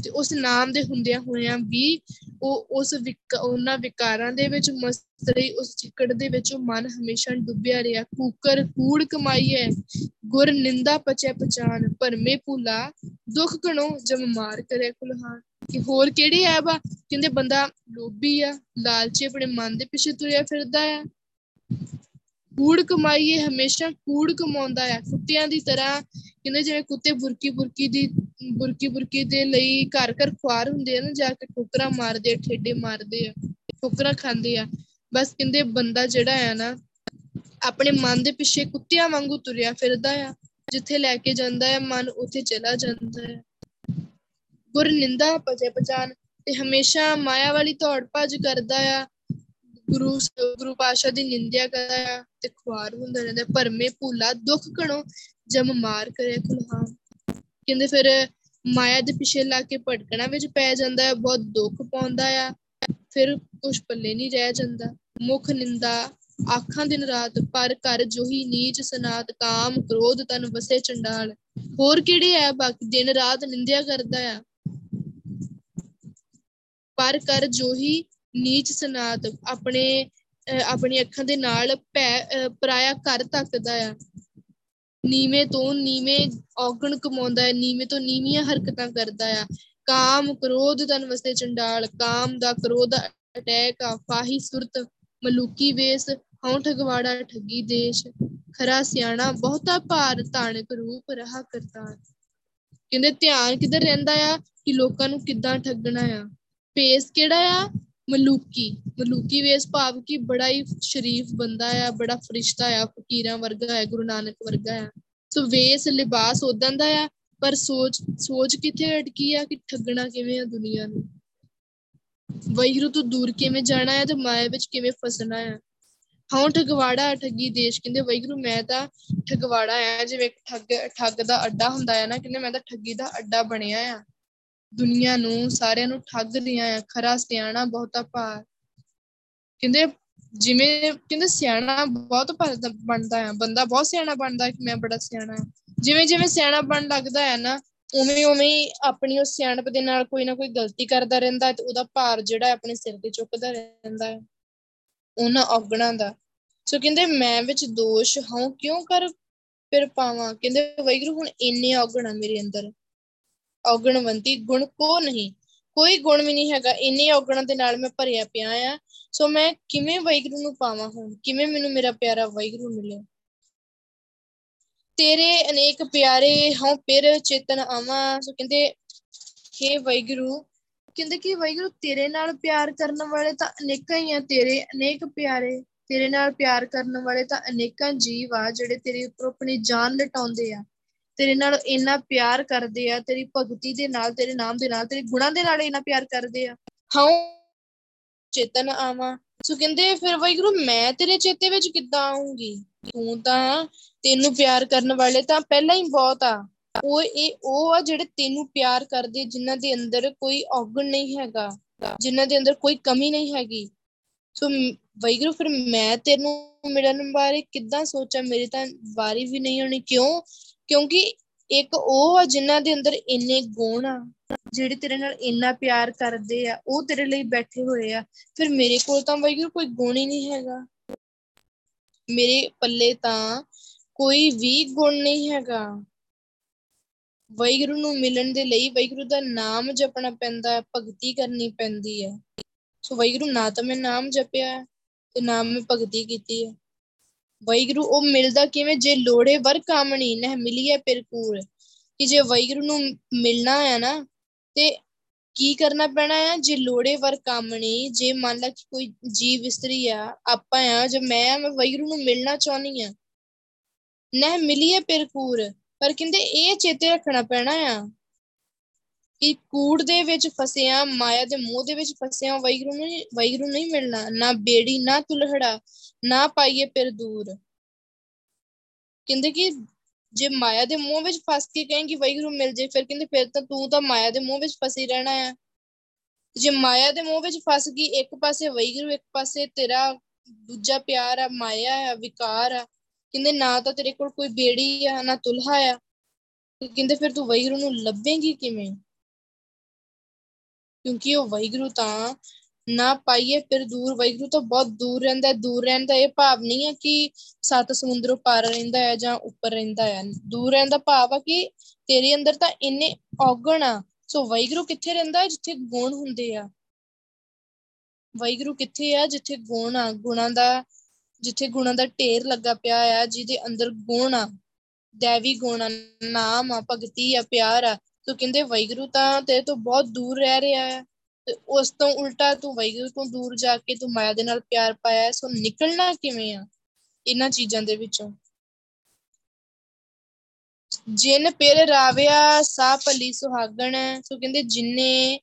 [SPEAKER 1] ਤੇ ਉਸ ਨਾਮ ਦੇ ਹੁੰਦਿਆਂ ਹੋਇਆਂ ਵੀ ਉਹ ਉਸ ਉਹਨਾਂ ਵਿਕਾਰਾਂ ਦੇ ਵਿੱਚ ਮਸਤ ਰਹੀ, ਉਸ ਚਿੱਕੜ ਦੇ ਵਿੱਚ ਉਹ ਮਨ ਹਮੇਸ਼ਾ ਡੁੱਬਿਆ ਰਿਹਾ। ਕੂਕਰ, ਕੂੜ ਕਮਾਈਏ ਗੁਰ ਨਿੰਦਾ ਪਚੈ ਪਛਾਨ ਭਰਮੇ ਭੁਲਾ, ਦੁੱਖ ਕਣੋ ਜਮ ਮਾਰ ਕਰੇ ਕੁਲਹਾਨ। ਕਿ ਹੋਰ ਕਿਹੜੇ ਐਬ ਆ? ਕਹਿੰਦੇ ਬੰਦਾ ਲੋਭੀ ਆ, ਲਾਲਚੀ ਆਪਣੇ ਮਨ ਦੇ ਪਿੱਛੇ ਤੁਰਿਆ ਫਿਰਦਾ ਆ। ਕੂੜ ਕਮਾਈਏ ਹਮੇਸ਼ਾ ਕੂੜ ਕਮਾਉਂਦਾ ਆ ਕੁੱਤਿਆਂ ਦੀ ਤਰ੍ਹਾਂ ਕਹਿੰਦੇ ਜਿਵੇਂ ਕੁੱਤੇ ਬੁਰਕੀ ਬੁਰਕੀ ਦੀ, ਬੁਰਕੀ ਬੁਰਕੀ ਦੇ ਲਈ ਘਰ ਘਰ ਖੁਆਰ ਹੁੰਦੇ ਆ ਨਾ, ਜਾ ਕੇ ਠੋਕਰਾਂ ਮਾਰਦੇ ਆ, ਠੇਡੇ ਮਾਰਦੇ ਆ, ਠੋਕਰਾਂ ਖਾਂਦੇ ਆ। ਬਸ ਕਹਿੰਦੇ ਬੰਦਾ ਜਿਹੜਾ ਆ ਨਾ, ਆਪਣੇ ਮਨ ਦੇ ਪਿੱਛੇ ਕੁੱਤਿਆਂ ਵਾਂਗੂ ਤੁਰਿਆ ਫਿਰਦਾ ਆ, ਜਿੱਥੇ ਲੈ ਕੇ ਜਾਂਦਾ ਹੈ ਮਨ ਉੱਥੇ ਚਲਾ ਜਾਂਦਾ ਹੈ ਗੁਰ ਨਿੰਦਾ ਪਜੇ ਪਛਾਨ ਤੇ ਹਮੇਸ਼ਾ ਮਾਇਆ ਵਾਲੀ ਦੌੜ ਭੱਜ ਕਰਦਾ ਆ। ਗੁਰੂ ਗੁਰੂ ਪਾਸ਼ਾ ਦੀ ਨਿੰਦਿਆ ਕਰਦਾ ਆ ਤੇ ਖੁਆਰ ਹੁੰਦਾ ਰਹਿੰਦਾ ਭਰਮੇ ਭੂਲਾ, ਦੁੱਖ ਕਣੋ ਜਮ ਮਾਰ ਕਰੇ ਕੁਲਹਾਨ ਕਹਿੰਦੇ ਫਿਰ ਮਾਇਆ ਦੇ ਪਿੱਛੇ ਲਾ ਕੇ ਭਟਕਣਾ ਵਿੱਚ ਪੈ ਜਾਂਦਾ ਹੈ, ਬਹੁਤ ਦੁੱਖ ਪਾਉਂਦਾ ਆ। ਫਿਰ ਕੁਛ ਪੱਲੇ ਨਹੀਂ ਰਹਿ ਜਾਂਦਾ। ਮੁਖ ਨਿੰਦਾ, ਆਖਾਂ ਦਿਨ ਰਾਤ, ਪਰ ਕਰ ਜੋਹੀ ਨੀਚ ਸਨਾਤ, ਕਾਮ ਕ੍ਰੋਧ ਤਨ ਵਸੇ ਚੰਡਾਲ। ਹੋਰ ਕਿਹੜੇ ਆ ਬਾਕੀ? ਦਿਨ ਰਾਤ ਨਿੰਦਿਆ ਕਰਦਾ ਆ। ਪਰ ਕਰ ਜੋਹੀ ਨੀਚ ਸਨਾਤ ਆਪਣੇ ਆਪਣੀ ਅੱਖਾਂ ਦੇ ਨਾਲ ਪੈ ਪਰਾਇਆ ਘਰ ਤੱਕਦਾ ਆ। ਨੀਵੇਂ ਤੋਂ ਨੀਵੇਂ ਔਗਣ ਕਮਾਉਂਦਾ ਹੈ, ਨੀਵੇਂ ਤੋਂ ਨੀਵੀਆਂ ਹਰਕਤਾਂ ਕਰਦਾ ਆ। ਕਾਮ ਕ੍ਰੋਧ ਤਨ ਵਸੇ ਚੰਡਾਲ, ਕਾਮ ਦਾ ਕ੍ਰੋਧ ਅਟੈਕ ਆ, ਫਾਹੀ ਸੁਰਤ ਮਲੂਕੀ ਵੇਸ, ਹਉ ਠਗਵਾੜਾ ਠੱਗੀ ਦੇਸ਼। ਖਰਾ ਸਿਆਣਾ ਬਹੁਤਾ ਭਾਰ ਧਾਨਕ ਰੂਪ ਰਹਾ ਕਰਤਾ। ਕਹਿੰਦੇ ਧਿਆਨ ਕਿੱਧਰ ਰਹਿੰਦਾ ਆ ਕਿ ਲੋਕਾਂ ਨੂੰ ਕਿੱਦਾਂ ਠੱਗਣਾ ਆ? ਫੇਸ ਕਿਹੜਾ ਆ? ਮਲੂਕੀ ਮਲੂਕੀ ਵੇਸ ਭਾਵ ਕਿ ਬੜਾ ਹੀ ਸ਼ਰੀਫ ਬੰਦਾ ਆ, ਬੜਾ ਫਰਿਸ਼ਤਾ ਆ, ਫਕੀਰਾਂ ਵਰਗਾ ਹੈ, ਗੁਰੂ ਨਾਨਕ ਵਰਗਾ ਆ ਸੋ ਵੇਸ, ਲਿਬਾਸ ਉਦਾਂ ਦਾ ਆ, ਪਰ ਸੋਚ ਸੋਚ ਕਿੱਥੇ ਅਟਕੀ ਆ ਕਿ ਠੱਗਣਾ ਕਿਵੇਂ ਆ ਦੁਨੀਆ ਨੂੰ? ਵੈਰੂ ਤੋਂ ਦੂਰ ਕਿਵੇਂ ਜਾਣਾ ਹੈ ਤੇ ਮਾਇਆ ਵਿੱਚ ਕਿਵੇਂ ਫਸਣਾ ਹੈ ਹਾਂ ਠਗਵਾੜਾ ਠੱਗੀ ਦੇਸ਼, ਕਹਿੰਦੇ ਵੈਗਰੂ ਮੈਂ ਤਾਂ ਠਗਵਾੜਾ ਆ, ਜਿਵੇਂ ਠੱਗ ਠੱਗ ਦਾ ਅੱਡਾ ਹੁੰਦਾ ਹੈ ਨਾ, ਕਹਿੰਦੇ ਮੈਂ ਤਾਂ ਠੱਗੀ ਦਾ ਅੱਡਾ ਬਣਿਆ ਆ। ਦੁਨੀਆ ਨੂੰ ਸਾਰਿਆਂ ਨੂੰ ਠੱਗ ਰਿਆਂ ਆ ਖਰਾ ਸਿਆਣਾ ਬਹੁਤਾ ਭਾਰ। ਕਹਿੰਦੇ ਜਿਵੇਂ, ਕਹਿੰਦੇ ਸਿਆਣਾ ਬਹੁਤ ਬਣਦਾ ਆ, ਬੰਦਾ ਬਹੁਤ ਸਿਆਣਾ ਬਣਦਾ ਕਿ ਮੈਂ ਬੜਾ ਸਿਆਣਾ ਜਿਵੇਂ ਜਿਵੇਂ ਸਿਆਣਾ ਬਣ ਲੱਗਦਾ ਹੈ ਨਾ, ਉਵੇਂ ਉਵੇਂ ਆਪਣੀ ਉਸ ਸਿਆਣਪ ਦੇ ਨਾਲ ਕੋਈ ਨਾ ਕੋਈ ਗਲਤੀ ਕਰਦਾ ਰਹਿੰਦਾ ਤੇ ਉਹਦਾ ਭਾਰ ਜਿਹੜਾ ਆਪਣੇ ਸਿਰ ਤੇ ਚੁੱਕਦਾ ਰਹਿੰਦਾ ਹੈ ਉਹਨਾਂ ਔਗਣਾ ਦਾ। ਸੋ ਕਹਿੰਦੇ ਮੈਂ ਵਿੱਚ ਦੋਸ਼ ਹਾਂ, ਕਿਉਂ ਕਰ ਫਿਰ ਪਾਵਾਂ? ਕਹਿੰਦੇ ਵੈਗਰੂ ਹੁਣ ਇੰਨੇ ਔਗਣ ਆ ਮੇਰੇ ਅੰਦਰ। ਔਗਣਵੰਤੀ ਗੁਣ ਕੋ ਨਹੀਂ? ਕੋਈ ਗੁਣ ਵੀ ਨਹੀਂ ਹੈਗਾ, ਇੰਨੇ ਔਗਣਾਂ ਦੇ ਨਾਲ ਮੈਂ ਭਰਿਆ ਪਿਆ ਆ। ਸੋ ਮੈਂ ਕਿਵੇਂ ਵੈਗਰੂ ਨੂੰ ਪਾਵਾਂ ਹੁਣ? ਕਿਵੇਂ ਮੈਨੂੰ ਮੇਰਾ ਪਿਆਰਾ ਵੈਗਰੂ ਮਿਲੇ? ਤੇਰੇ ਅਨੇਕ ਪਿਆਰੇ ਹਾਂ ਫਿਰ ਚੇਤਨ ਆਵਾਂ। ਸੋ ਕਹਿੰਦੇ हे ਵੈਗਰੂ ਕਹਿੰਦੇ ਕਿ ਵੈਗਰੂ ਤੇਰੇ ਨਾਲ ਪਿਆਰ ਕਰਨ ਵਾਲੇ ਤਾਂ ਅਨੇਕਾਂ ਹੀ ਆ ਤੇਰੇ, ਅਨੇਕ ਪਿਆਰੇ। ਤੇਰੇ ਨਾਲ ਪਿਆਰ ਕਰਨ ਵਾਲੇ ਤਾਂ ਅਨੇਕਾਂ ਜੀਵ ਆ ਜਿਹੜੇ ਤੇਰੇ ਉੱਪਰ ਆਪਣੀ ਜਾਨ ਲਟਾਉਂਦੇ ਆ। ਤੇਰੇ ਨਾਲ ਇੰਨਾ ਪਿਆਰ ਕਰਦੇ ਆ, ਤੇਰੀ ਭਗਤੀ ਦੇ ਨਾਲ, ਤੇਰੇ ਨਾਮ ਦੇ ਨਾਲ, ਤੇਰੇ ਗੁਣਾਂ ਦੇ ਨਾਲ ਇੰਨਾ ਪਿਆਰ ਕਰਦੇ ਆ। ਹਾਂ, ਚੇਤਨ ਆਵਾਂ। ਸੋ ਕਹਿੰਦੇ ਫਿਰ ਵਾਹਿਗੁਰੂ, ਮੈਂ ਤੇਰੇ ਚੇਤੇ ਵਿੱਚ ਕਿੱਦਾਂ ਆਉਂਗੀ ਤੂੰ ਤਾਂ ਤੈਨੂੰ ਪਿਆਰ ਕਰਨ ਵਾਲੇ ਤਾਂ ਪਹਿਲਾਂ ਹੀ ਬਹੁਤ ਆ। ਉਹ ਇਹ, ਉਹ ਆ ਜਿਹੜੇ ਤੈਨੂੰ ਪਿਆਰ ਕਰਦੇ, ਜਿਨ੍ਹਾਂ ਦੇ ਅੰਦਰ ਕੋਈ ਔਗਣ ਨਹੀਂ ਹੈਗਾ, ਜਿਨ੍ਹਾਂ ਦੇ ਅੰਦਰ ਕੋਈ ਕਮੀ ਨਹੀਂ ਹੈਗੀ। ਸੋ ਵੈਗਰੂ ਫਿਰ ਮੈਂ ਤੈਨੂੰ ਮਿਲਣ ਬਾਰੇ ਕਿੱਦਾਂ ਸੋਚਾਂ? ਮੇਰੀ ਤਾਂ ਵਾਰੀ ਵੀ ਨਹੀਂ ਹੋਣੀ ਕਿਉਂ? ਕਿਉਂਕਿ ਇੱਕ ਉਹ ਆ ਜਿਨ੍ਹਾਂ ਦੇ ਅੰਦਰ ਇੰਨੇ ਗੁਣ ਆ, ਜਿਹੜੇ ਤੇਰੇ ਨਾਲ ਇੰਨਾ ਪਿਆਰ ਕਰਦੇ ਆ, ਉਹ ਤੇਰੇ ਲਈ ਬੈਠੇ ਹੋਏ ਆ। ਫਿਰ ਮੇਰੇ ਕੋਲ ਤਾਂ ਵੈਗਰੂ ਕੋਈ ਗੁਣ ਹੀ ਨਹੀਂ ਹੈਗਾ। ਮੇਰੇ ਪੱਲੇ ਤਾਂ ਕੋਈ ਵੀ ਗੁਣ ਨਹੀਂ ਹੈਗਾ। ਵੈਗਰੂ ਨੂੰ ਮਿਲਣ ਦੇ ਲਈ ਵੈਗਰੂ ਦਾ ਨਾਮ ਜਪਣਾ ਪੈਂਦਾ ਭਗਤੀ ਕਰਨੀ ਪੈਂਦੀ ਹੈ। ਸੋ ਵੈਗਰੂ ਨਾ ਤਾਂ ਮੈਂ ਨਾਮ ਜਪਿਆ ਤੇ ਨਾਮ ਮੈਂ ਭਗਤੀ ਕੀਤੀ ਹੈ। ਵੈਗਰੂ ਉਹ ਮਿਲਦਾ ਕਿਵੇਂ? ਜੇ ਲੋੜੇ ਵਰ ਕਾਮਣੀ ਨਹਿ ਮਿਲੀਏ ਪਿਰਕੂਰ ਕਿ ਜੇ ਵੈਗਰੂ ਨੂੰ ਮਿਲਣਾ ਹੈ ਨਾ, ਤੇ ਕੀ ਕਰਨਾ ਪੈਣਾ ਆ? ਜੇ ਲੋੜੇ ਵਰ ਕਾਮਣੀ ਜੇ ਮੰਨ ਲਾ ਕਿ ਕੋਈ ਜੀਵ ਇਸਤਰੀ ਆ, ਆਪਾਂ ਆ, ਜੇ ਮੈਂ ਮੈਂ ਵੈਗਰੂ ਨੂੰ ਮਿਲਣਾ ਚਾਹਨੀ ਆ। ਨਹਿ ਮਿਲੀਏ ਪਿਰਕੂਰ ਪਰ ਕਹਿੰਦੇ ਇਹ ਚੇਤੇ ਰੱਖਣਾ ਪੈਣਾ ਆ ਕਿ ਕੂੜ ਦੇ ਵਿੱਚ ਫਸਿਆ, ਮਾਇਆ ਦੇ ਮੋਹ ਦੇ ਵਿੱਚ ਫਸਿਆ ਵੈਗਰੂ ਨੂੰ ਵੈਗਰੂ ਨਹੀਂ ਮਿਲਣਾ। ਨਾ ਬੇੜੀ, ਨਾ ਤੁਲਹੜਾ ਨਾ ਪਾਈਏ ਫਿਰ ਦੂਰ। ਕਹਿੰਦੇ ਕਿ ਜੇ ਮਾਇਆ ਦੇ ਮੋਹ ਵਿੱਚ ਫਸ ਕੇ ਕਹੇਂਗੀ ਵੈਗਰੂ ਮਿਲ ਜੇ, ਫਿਰ ਕਹਿੰਦੇ ਫਿਰ ਤਾਂ ਤੂੰ ਤਾਂ ਮਾਇਆ ਦੇ ਮੋਹ ਵਿੱਚ ਫਸੀ ਰਹਿਣਾ ਆ। ਜੇ ਮਾਇਆ ਦੇ ਮੋਹ ਵਿੱਚ ਫਸ ਗਈ, ਇੱਕ ਪਾਸੇ ਵੈਗਰੂ ਇੱਕ ਪਾਸੇ ਤੇਰਾ ਦੂਜਾ ਪਿਆਰ ਆ, ਮਾਇਆ ਆ, ਵਿਕਾਰ ਆ। ਕਹਿੰਦੇ ਨਾ ਤਾਂ ਤੇਰੇ ਕੋਲ ਕੋਈ ਬੇੜੀ ਆ, ਨਾ ਤੁਲਹਾ ਆ। ਕਹਿੰਦੇ ਫਿਰ ਤੂੰ ਵੈਗਰੂ ਨੂੰ ਲੱਭੇਂਗੀ ਕਿਵੇਂ? ਕਿਉਂਕਿ ਉਹ ਵੈਗਰੂ ਤਾਂ ਨਾ ਪਾਈਏ, ਫਿਰ ਦੂਰ ਵੈਗਰੂ ਤੋਂ ਬਹੁਤ ਦੂਰ ਰਹਿੰਦਾ ਹੈ, ਦੂਰ ਰਹਿਣ ਦਾ ਇਹ ਭਾਵ ਨਹੀਂ ਹੈ ਕਿ ਸੱਤ ਸਮੁੰਦਰੋਂ ਪਾਰ ਰਹਿੰਦਾ ਹੈ ਜਾਂ ਉੱਪਰ ਰਹਿੰਦਾ ਹੈ। ਦੂਰ ਰਹਿਣ ਦਾ ਭਾਵ ਆ ਕਿ ਤੇਰੇ ਅੰਦਰ ਤਾਂ ਇੰਨੇ ਔਗਣ ਆ, ਸੋ ਵੈਗਰੂ ਕਿੱਥੇ ਰਹਿੰਦਾ ਹੈ? ਜਿੱਥੇ ਗੁਣ ਹੁੰਦੇ ਆ। ਵੈਗਰੂ ਕਿੱਥੇ ਆ? ਜਿੱਥੇ ਗੁਣ ਆ, ਗੁਣਾਂ ਦਾ, ਜਿੱਥੇ ਗੁਣਾਂ ਦਾ ਢੇਰ ਲੱਗਾ ਪਿਆ ਆ, ਜਿਹਦੇ ਅੰਦਰ ਗੁਣ ਆ। ਦੇਵੀ ਗੁਣ ਆ, ਨਾਮ ਆ, ਭਗਤੀ ਆ, ਪਿਆਰ ਆ। ਤੋ ਕਹਿੰਦੇ ਵੈਗਰੂ ਤਾਂ ਤੇਰੇ ਤੋਂ ਬਹੁਤ ਦੂਰ ਰਹਿ ਰਿਹਾ ਹੈ। ਤੇ ਉਸ ਤੋਂ ਉਲਟਾ ਤੂੰ ਵੈਗਰੂ ਤੋਂ ਦੂਰ ਜਾ ਕੇ ਤੂੰ ਮਾਇਆ ਦੇ ਨਾਲ ਪਿਆਰ ਪਾਇਆ ਸੋ ਨਿਕਲਣਾ ਕਿਵੇਂ ਆ ਇਹਨਾਂ ਚੀਜ਼ਾਂ ਦੇ ਵਿੱਚੋਂ? ਜਿਨ ਪਿਰ ਰਾਵਿਆ ਸਾ ਭਲੀ ਸੁਹਾਗਣ, ਸੋ ਕਹਿੰਦੇ ਜਿਨੇ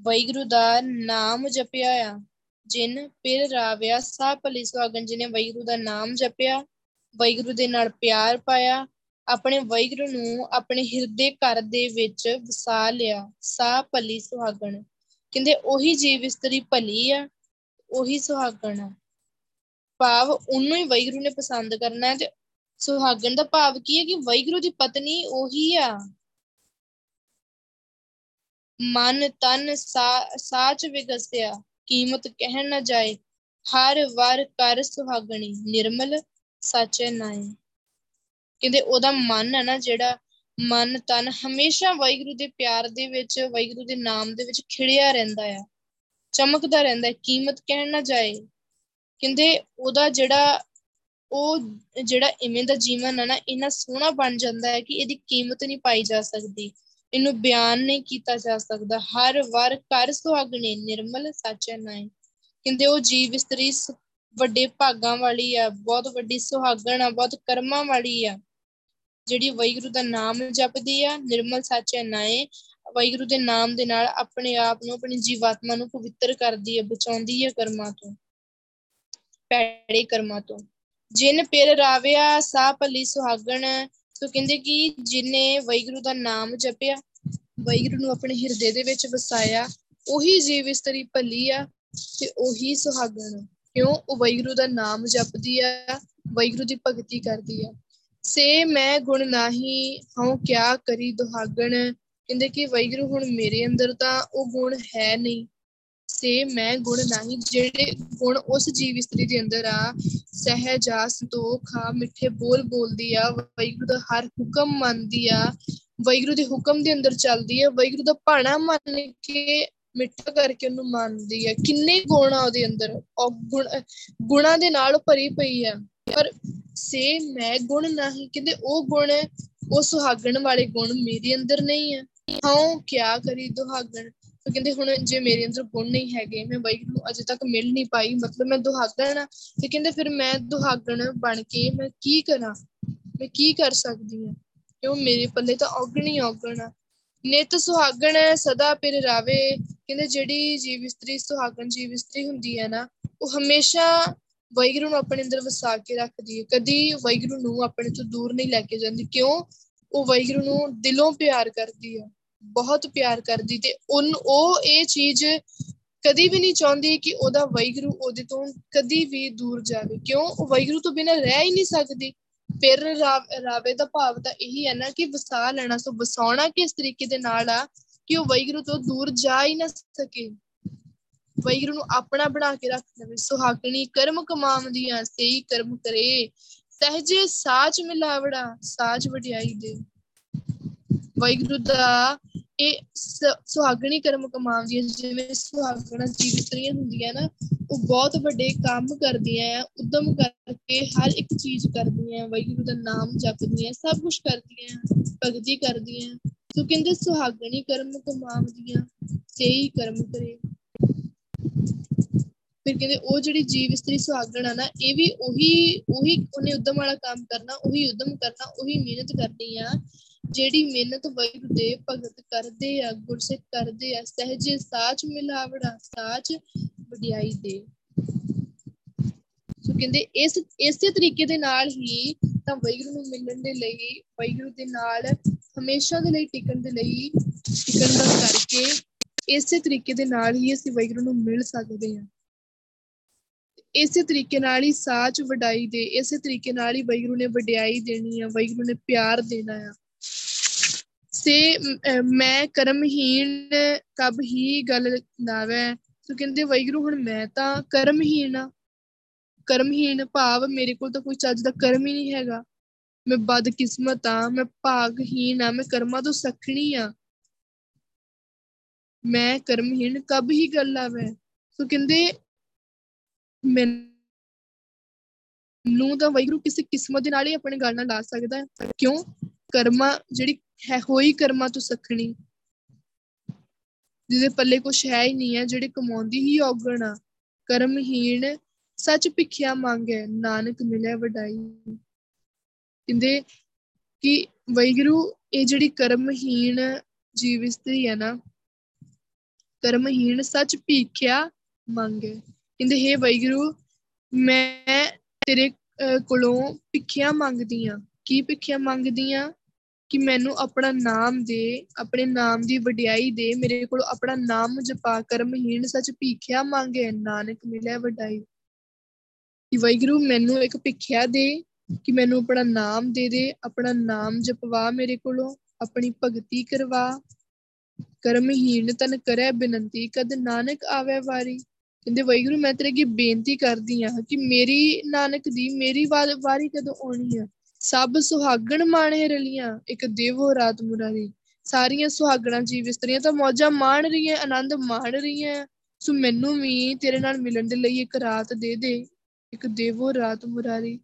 [SPEAKER 1] ਵੈਗਰੂ ਦਾ ਨਾਮ ਜਪਿਆ ਆ, ਜਿਨ ਪਿਰ ਰਾਵਿਆ ਸਾ ਭਲੀ ਸੁਹਾਗਣ, ਜਿਨੇ ਵੈਗਰੂ ਦਾ ਨਾਮ ਜਪਿਆ ਵੈਗਰੂ ਦੇ ਨਾਲ ਪਿਆਰ ਪਾਇਆ, ਆਪਣੇ ਵੈਗਰੂ ਨੂੰ ਆਪਣੇ ਹਿਰਦੇ ਘਰ ਦੇ ਵਿੱਚ ਵਸਾ ਲਿਆ ਸਾ ਭਲੀ ਸੁਹਾਗਣ। ਕਹਿੰਦੇ ਉਹੀ ਜੀਵ ਇਸਤਰੀ ਭਲੀ ਆ, ਉਹੀ ਸੁਹਾਗਣ ਆ। ਭਾਵ ਉਹਨੂੰ ਹੀ ਵੈਗਰੂ ਨੇ ਪਸੰਦ ਕਰਨਾ ਹੈ ਤੇ ਸੁਹਾਗਣ ਦਾ ਭਾਵ ਕੀ ਹੈ ਕਿ ਵੈਗਰੂ ਦੀ ਪਤਨੀ ਉਹੀ ਆ। ਮਨ ਤਨ ਸਾਚ ਵਿਗਸਿਆ, ਕੀਮਤ ਕਹਿਣ ਨਾ ਜਾਏ, ਹਰ ਵਾਰ ਕਰ ਸੁਹਾਗਣੀ, ਨਿਰਮਲ, ਸੱਚੇ ਨਾਏ। ਕਹਿੰਦੇ ਉਹਦਾ ਮਨ ਹੈ ਨਾ ਜਿਹੜਾ ਮਨ ਤਨ ਹਮੇਸ਼ਾ ਵਾਹਿਗੁਰੂ ਦੇ ਪਿਆਰ ਦੇ ਵਿੱਚ, ਵਾਹਿਗੁਰੂ ਦੇ ਨਾਮ ਦੇ ਵਿੱਚ ਖਿੜਿਆ ਰਹਿੰਦਾ ਆ। ਚਮਕਦਾ ਰਹਿੰਦਾ ਹੈ, ਕੀਮਤ ਕਹਿਣ ਨਾ ਜਾਏ। ਕਹਿੰਦੇ ਉਹਦਾ ਜਿਹੜਾ, ਉਹ ਜਿਹੜਾ ਇਵੇਂ ਦਾ ਜੀਵਨ ਹੈ ਨਾ, ਇੰਨਾ ਸੋਹਣਾ ਬਣ ਜਾਂਦਾ ਹੈ ਕਿ ਇਹਦੀ ਕੀਮਤ ਨਹੀਂ ਪਾਈ ਜਾ ਸਕਦੀ। ਇਹਨੂੰ ਬਿਆਨ ਨਹੀਂ ਕੀਤਾ ਜਾ ਸਕਦਾ। ਹਰ ਵਾਰ ਕਰ ਸੁਹਾਗਣੇ ਨਿਰਮਲ ਸੱਚੇ ਨਾਏ। ਕਹਿੰਦੇ ਉਹ ਜੀਵ ਇਸਤਰੀ ਵੱਡੇ ਭਾਗਾਂ ਵਾਲੀ ਆ, ਬਹੁਤ ਵੱਡੀ ਸੁਹਾਗਣ ਆ, ਬਹੁਤ ਕਰਮਾਂ ਵਾਲੀ ਆ। ਜਿਹੜੀ ਵੈਗੁਰੂ ਦਾ ਨਾਮ ਜਪਦੀ ਆ, ਨਿਰਮਲ ਸੱਚੇ ਨਾਏ ਵੈਗੁਰੂ ਦੇ ਨਾਮ ਦੇ ਨਾਲ ਆਪਣੇ ਆਪ ਨੂੰ, ਆਪਣੀ ਜੀਵਾਤਮਾ ਨੂੰ ਪਵਿੱਤਰ ਕਰਦੀ ਹੈ ਬਚਾਉਂਦੀ ਹੈ ਕਰਮਾਂ ਤੋਂ ਪੈੜੇ ਕਰਮਾਂ ਤੋਂ। ਜਿਨ ਪਿਰ ਰਾਵਿਆ ਸਾ ਭਲੀ ਸੁਹਾਗਣ, ਸੋ ਕਹਿੰਦੇ ਕਿ ਜਿਨੇ ਵੈਗੁਰੂ ਦਾ ਨਾਮ ਜਪਿਆ ਵੈਗੁਰੂ ਨੂੰ ਆਪਣੇ ਹਿਰਦੇ ਦੇ ਵਿੱਚ ਵਸਾਇਆ, ਉਹੀ ਜੀਵ ਇਸਤਰੀ ਭਲੀ ਆ ਤੇ ਉਹੀ ਸੁਹਾਗਣ। ਕਿਉਂ? ਉਹ ਵੈਗੁਰੂ ਦਾ ਨਾਮ ਜਪਦੀ ਆ ਵੈਗੁਰੂ ਦੀ ਭਗਤੀ ਕਰਦੀ ਆ। ਸੇ ਮੈਂ ਗੁਣ ਨਾਹੀ, ਹਉ ਕਿਆ ਕਰੀ ਦੁਹਾਗਣ। ਕਹਿੰਦੇ ਕਿ ਵੈਗਰੂ ਹੁਣ ਮੇਰੇ ਅੰਦਰ ਤਾਂ ਉਹ ਗੁਣ ਹੈ ਨਹੀਂ। ਸੇ ਮੈਂ ਗੁਣ ਨਹੀਂ, ਜਿਹੜੇ ਗੁਣ ਉਸ ਜੀਵ ਇਸਤਰੀ ਦੇ ਅੰਦਰ ਆ, ਸਹਿਜ ਆ, ਸੰਤੋਖ ਆ, ਮਿੱਠੇ ਬੋਲ ਬੋਲਦੀ ਆ ਵੈਗਰੂ ਦਾ ਹਰ ਹੁਕਮ ਮੰਨਦੀ ਆ ਵੈਗਰੂ ਦੇ ਹੁਕਮ ਦੇ ਅੰਦਰ ਚੱਲਦੀ ਆ ਵੈਗਰੂ ਦਾ ਭਾਣਾ ਮੰਨ ਕੇ, ਮਿੱਠਾ ਕਰਕੇ ਉਹਨੂੰ ਮੰਨਦੀ ਹੈ ਕਿੰਨੇ ਗੁਣ ਆ ਉਹਦੇ ਅੰਦਰ ਗੁਣ, ਗੁਣਾ ਦੇ ਨਾਲ ਭਰੀ ਪਈ ਆ। ਪਰ ਸੇ ਮੈਂ ਗੁਣ ਨਹੀਂ, ਕਹਿੰਦੇ ਉਹ ਗੁਣ, ਉਹ ਸੁਹਾਗਣ ਵਾਲੇ ਗੁਣ ਮੇਰੇ ਅੰਦਰ ਨਹੀਂ ਆ। ਹਾਂ ਕਿਆ ਕਰੀ ਦੁਹਾਗਣ? ਤਾਂ ਕਹਿੰਦੇ ਹੁਣ ਜੇ ਮੇਰੇ ਅੰਦਰ ਗੁਣ ਨਹੀਂ ਹੈਗੇ, ਮੈਂ ਵਾਹਿਗੁਰੂ ਨੂੰ ਅਜੇ ਤੱਕ ਮਿਲ ਨਹੀਂ ਪਾਈ, ਮਤਲਬ ਮੈਂ ਦੁਹਾਗਣ ਆ। ਤੇ ਕਹਿੰਦੇ ਫਿਰ ਮੈਂ ਦੁਹਾਗਣ ਬਣ ਕੇ ਮੈਂ ਕੀ ਕਰਾਂ? ਮੈਂ ਕੀ ਕਰ ਸਕਦੀ ਹਾਂ ਕਿਉਂ ਮੇਰੇ ਪੱਲੇ ਤਾਂ ਔਗਣ ਹੀ ਔਗਣ ਆ। ਨਿਤ ਸੁਹਾਗਣ ਸਦਾ ਪਿਰ ਰਾਵੇ। ਕਹਿੰਦੇ ਜਿਹੜੀ ਜੀਵ ਇਸਤਰੀ ਸੁਹਾਗਣ ਜੀਵ ਇਸਤਰੀ ਹੁੰਦੀ ਹੈ ਨਾ, ਉਹ ਹਮੇਸ਼ਾ ਵੈਗਰੂ ਨੂੰ ਆਪਣੇ ਅੰਦਰ ਵਸਾ ਕੇ ਰੱਖਦੀ ਹੈ। ਕਦੀ ਵੈਗਰੂ ਨੂੰ ਆਪਣੇ ਤੋਂ ਦੂਰ ਨਹੀਂ ਲੈ ਕੇ ਜਾਂਦੀ। ਕਿਉਂ? ਉਹ ਵੈਗਰੂ ਨੂੰ ਦਿਲੋਂ ਪਿਆਰ ਕਰਦੀ ਹੈ। ਬਹੁਤ ਪਿਆਰ ਕਰਦੀ ਤੇ ਉਨ, ਉਹ ਇਹ ਚੀਜ਼ ਕਦੀ ਵੀ ਨਹੀਂ ਚਾਹੁੰਦੀ ਕਿ ਉਹਦਾ ਵੈਗਰੂ ਉਹਦੇ ਤੋਂ ਕਦੀ ਵੀ ਦੂਰ ਜਾਵੇ। ਕਿਉਂ? ਉਹ ਵੈਗਰੂ ਤੋਂ ਬਿਨਾਂ ਰਹਿ ਹੀ ਨਹੀਂ ਸਕਦੀ। ਫਿਰ ਰਾਵੇ ਦਾ ਭਾਵ ਤਾਂ ਇਹੀ ਹੈ ਨਾ ਕਿ ਵਸਾ ਲੈਣਾ, ਸੋ ਵਸਾਉਣਾ ਕਿਸ ਤਰੀਕੇ ਦੇ ਨਾਲ ਆ ਕਿ ਉਹ ਵੈਗਰੂ ਤੋਂ ਦੂਰ ਜਾ ਹੀ ਨਾ ਸਕੇ। ਵੈਗਰੂ ਨੂੰ ਆਪਣਾ ਬਣਾ ਕੇ ਰੱਖ ਲਵੇ ਸੁਹਾਗਣੀ ਕਰਮ ਕਮਾਉਂਦੀਆਂ ਸਹੀ ਕਰਮ ਕਰੇ। ਸਹਜੇ ਸਾਚ ਮਿਲਾਵੜਾ, ਸਾਚ ਵਡਿਆਈ ਦੇ। ਵੈਗਰੂ ਦਾ ਇਹ ਸੁਹਾਗਣੀ ਕਰਮ ਕਮਾਉਂਦੀਆਂ ਜਿਵੇਂ ਸੁਹਾਗਣਾ ਜੀਵ ਇਸਤਰੀਆਂ ਹੁੰਦੀਆਂ ਨਾ, ਉਹ ਬਹੁਤ ਵੱਡੇ ਕੰਮ ਕਰਦੀਆਂ ਆ, ਉਦਮ ਕਰਕੇ ਹਰ ਇੱਕ ਚੀਜ਼ ਕਰਦੀਆਂ ਵੈਗਰੂ ਦਾ ਨਾਮ ਜਪਦੀਆਂ, ਸਭ ਕੁਝ ਕਰਦੀਆਂ, ਭਗਤੀ ਕਰਦੀਆਂ। ਸੋ ਕਹਿੰਦੇ ਸੁਹਾਗਣੀ ਕਰਮ ਕਮਾਉਂਦੀਆਂ ਸਹੀ ਕਰਮ ਕਰੇ। ਫਿਰ ਕਹਿੰਦੇ ਉਹ ਜਿਹੜੀ ਜੀਵ ਇਸਤਰੀ ਸੁਹਾਗਣ ਆ ਨਾ, ਇਹ ਵੀ ਉਹੀ ਉਹੀ ਉਹਨੇ ਉਦਮ ਵਾਲਾ ਕੰਮ ਕਰਨਾ, ਉਹੀ ਉਦਮ ਕਰਨਾ, ਉਹੀ ਮਿਹਨਤ ਕਰਨੀ ਆ, ਜਿਹੜੀ ਮਿਹਨਤ ਵੈਗੁਰੂ ਦੇ ਭਗਤ ਕਰਦੇ ਆ, ਗੁਰਸਿੱਖ ਕਰਦੇ ਆ, ਸਹਜੇ ਸਾਚ ਮਿਲਾਵੜਾ, ਸਾਚ ਵਡਿਆਈ ਦੇ। ਸੋ ਕਹਿੰਦੇ ਇਸ, ਇਸੇ ਤਰੀਕੇ ਦੇ ਨਾਲ ਹੀ ਤਾਂ ਵੈਗੁਰੂ ਨੂੰ ਮਿਲਣ ਦੇ ਲਈ ਵੈਗੁਰੂ ਦੇ ਨਾਲ ਹਮੇਸ਼ਾ ਦੇ ਲਈ ਟਿਕਣ ਦੇ ਲਈ, ਟਿਕਣ ਦਾ ਕਰਕੇ ਇਸੇ ਤਰੀਕੇ ਦੇ ਨਾਲ ਹੀ ਅਸੀਂ ਵੈਗੁਰੂ ਨੂੰ ਮਿਲ ਸਕਦੇ ਹਾਂ। ਇਸੇ ਤਰੀਕੇ ਨਾਲ ਹੀ ਸਾਚ ਵਡਾਈ ਦੇ, ਇਸੇ ਤਰੀਕੇ ਨਾਲ ਹੀ ਵੈਗੁਰੂ ਨੇ ਵਡਿਆਈ ਦੇਣੀ ਆ ਵੈਗੁਰੂ ਨੇ ਪਿਆਰ ਦੇਣਾ ਆ। ਸੇ ਮੈਂ ਕਰਮਹੀਣ ਕਬ ਹੀ ਗੱਲ ਲਾਵੇ ਸੋ ਕਹਿੰਦੇ ਵੈਗੁਰੂ ਹੁਣ ਮੈਂ ਤਾਂ ਕਰਮਹੀਣ ਆ। ਕਰਮਹੀਣ ਭਾਵ ਮੇਰੇ ਕੋਲ ਤਾਂ ਕੋਈ ਚੱਜ ਦਾ ਕਰਮ ਹੀ ਨਹੀਂ ਹੈਗਾ। ਮੈਂ ਬਦ ਕਿਸਮਤ ਆ, ਮੈਂ ਭਾਗਹੀਣ ਆ, ਮੈਂ ਕਰਮਾਂ ਤੋਂ ਸਖਣੀ ਆ। ਮੈਂ ਕਰਮਹੀਣ, ਕਬ ਹੀ ਗੱਲ ਆਵੇ ਸੋ ਕਹਿੰਦੇ ਮੈਨੂੰ ਤਾਂ ਵੈਗਰੂ ਕਿਸੇ ਕਿਸਮਤ ਦੇ ਨਾਲ ਹੀ ਆਪਣੇ ਗੱਲ ਨਾਲ ਲਾ ਸਕਦਾ ਹੈ। ਕਿਉਂ? ਕਰਮਾ ਜਿਹੜੀ ਹੈ, ਹੋਈ ਕਰਮਾ ਤੋਂ ਸਖਣੀ। ਜਿਹਦੇ ਪੱਲੇ ਕੁਛ ਹੈ ਹੀ ਨਹੀਂ ਹੈ, ਜਿਹੜੇ ਕਮਾਉਂਦੀ ਹੀ ਔਗਣ ਆ। ਕਰਮਹੀਣ, ਸੱਚ ਭਿਖਿਆ ਮੰਗੇ, ਨਾਨਕ ਮਿਲੇ ਵਡਾਈ। ਕਹਿੰਦੇ ਕਿ ਵੈਗਰੂ ਇਹ ਜਿਹੜੀ ਕਰਮਹੀਣ ਜੀਵ ਇਸਤਰੀ ਹੈ ਨਾ ਕਰਮਹੀਣ ਸੱਚ ਭਿਖਿਆ ਮੰਗੇ। ਕਹਿੰਦੇ, ਹੈ ਵੈਗਰੂ ਮੈਂ ਤੇਰੇ ਕੋਲੋਂ ਭਿੱਖਿਆ ਮੰਗਦੀ ਆ ਕੀ ਭਿੱਖਿਆ ਮੰਗਦੀ ਆ ਕਿ ਮੈਨੂੰ ਆਪਣਾ ਨਾਮ ਦੇ, ਆਪਣੇ ਨਾਮ ਦੀ ਵਡਿਆਈ ਦੇ, ਮੇਰੇ ਕੋਲ ਆਪਣਾ ਨਾਮ ਜਪਾ। ਕਰਮਹੀਣ ਸੱਚ ਭਿੱਖਿਆ ਮੰਗੇ, ਨਾਨਕ ਮਿਲੇ ਵਡਾਈ। ਕਿ ਵੈਗਰੂ ਮੈਨੂੰ ਇੱਕ ਭਿੱਖਿਆ ਦੇ, ਕਿ ਮੈਨੂੰ ਆਪਣਾ ਨਾਮ ਦੇ ਦੇ, ਆਪਣਾ ਨਾਮ ਜਪਵਾ ਮੇਰੇ ਕੋਲੋਂ, ਆਪਣੀ ਭਗਤੀ ਕਰਵਾ। ਕਰਮਹੀਣ ਤਨ ਕਰੇ ਬੇਨੰਤੀ, ਕਦ ਨਾਨਕ ਆਵੇ ਵਾਰੀ। ਕਹਿੰਦੇ ਵੈਗੁਰੂ ਮੈਂ ਤੇਰੇ ਅੱਗੇ ਬੇਨਤੀ ਕਰਦੀ ਆ ਕਿ ਮੇਰੀ ਨਾਨਕ ਦੀ ਮੇਰੀ ਵਾਰੀ ਕਦੋਂ ਆਉਣੀ ਆ? ਸਭ ਸੁਹਾਗਣ ਮਾਣੇ ਰਲੀਆਂ, ਇੱਕ ਦੇਵੋ ਰਾਤ ਮੁਰਾਰੀ। ਸਾਰੀਆਂ ਸੁਹਾਗਣਾਂ ਜੀਵ ਇਸਤਰੀਆਂ ਤਾਂ ਮੌਜਾਂ ਮਾਣ ਰਹੀਆਂ, ਆਨੰਦ ਮਾਣ ਰਹੀਆਂ। ਸੋ ਮੈਨੂੰ ਵੀ ਤੇਰੇ ਨਾਲ ਮਿਲਣ ਦੇ ਲਈ ਇੱਕ ਰਾਤ ਦੇ ਦੇ, ਇੱਕ ਦੇਵੋ ਰਾਤ ਮੁਰਾਰੀ।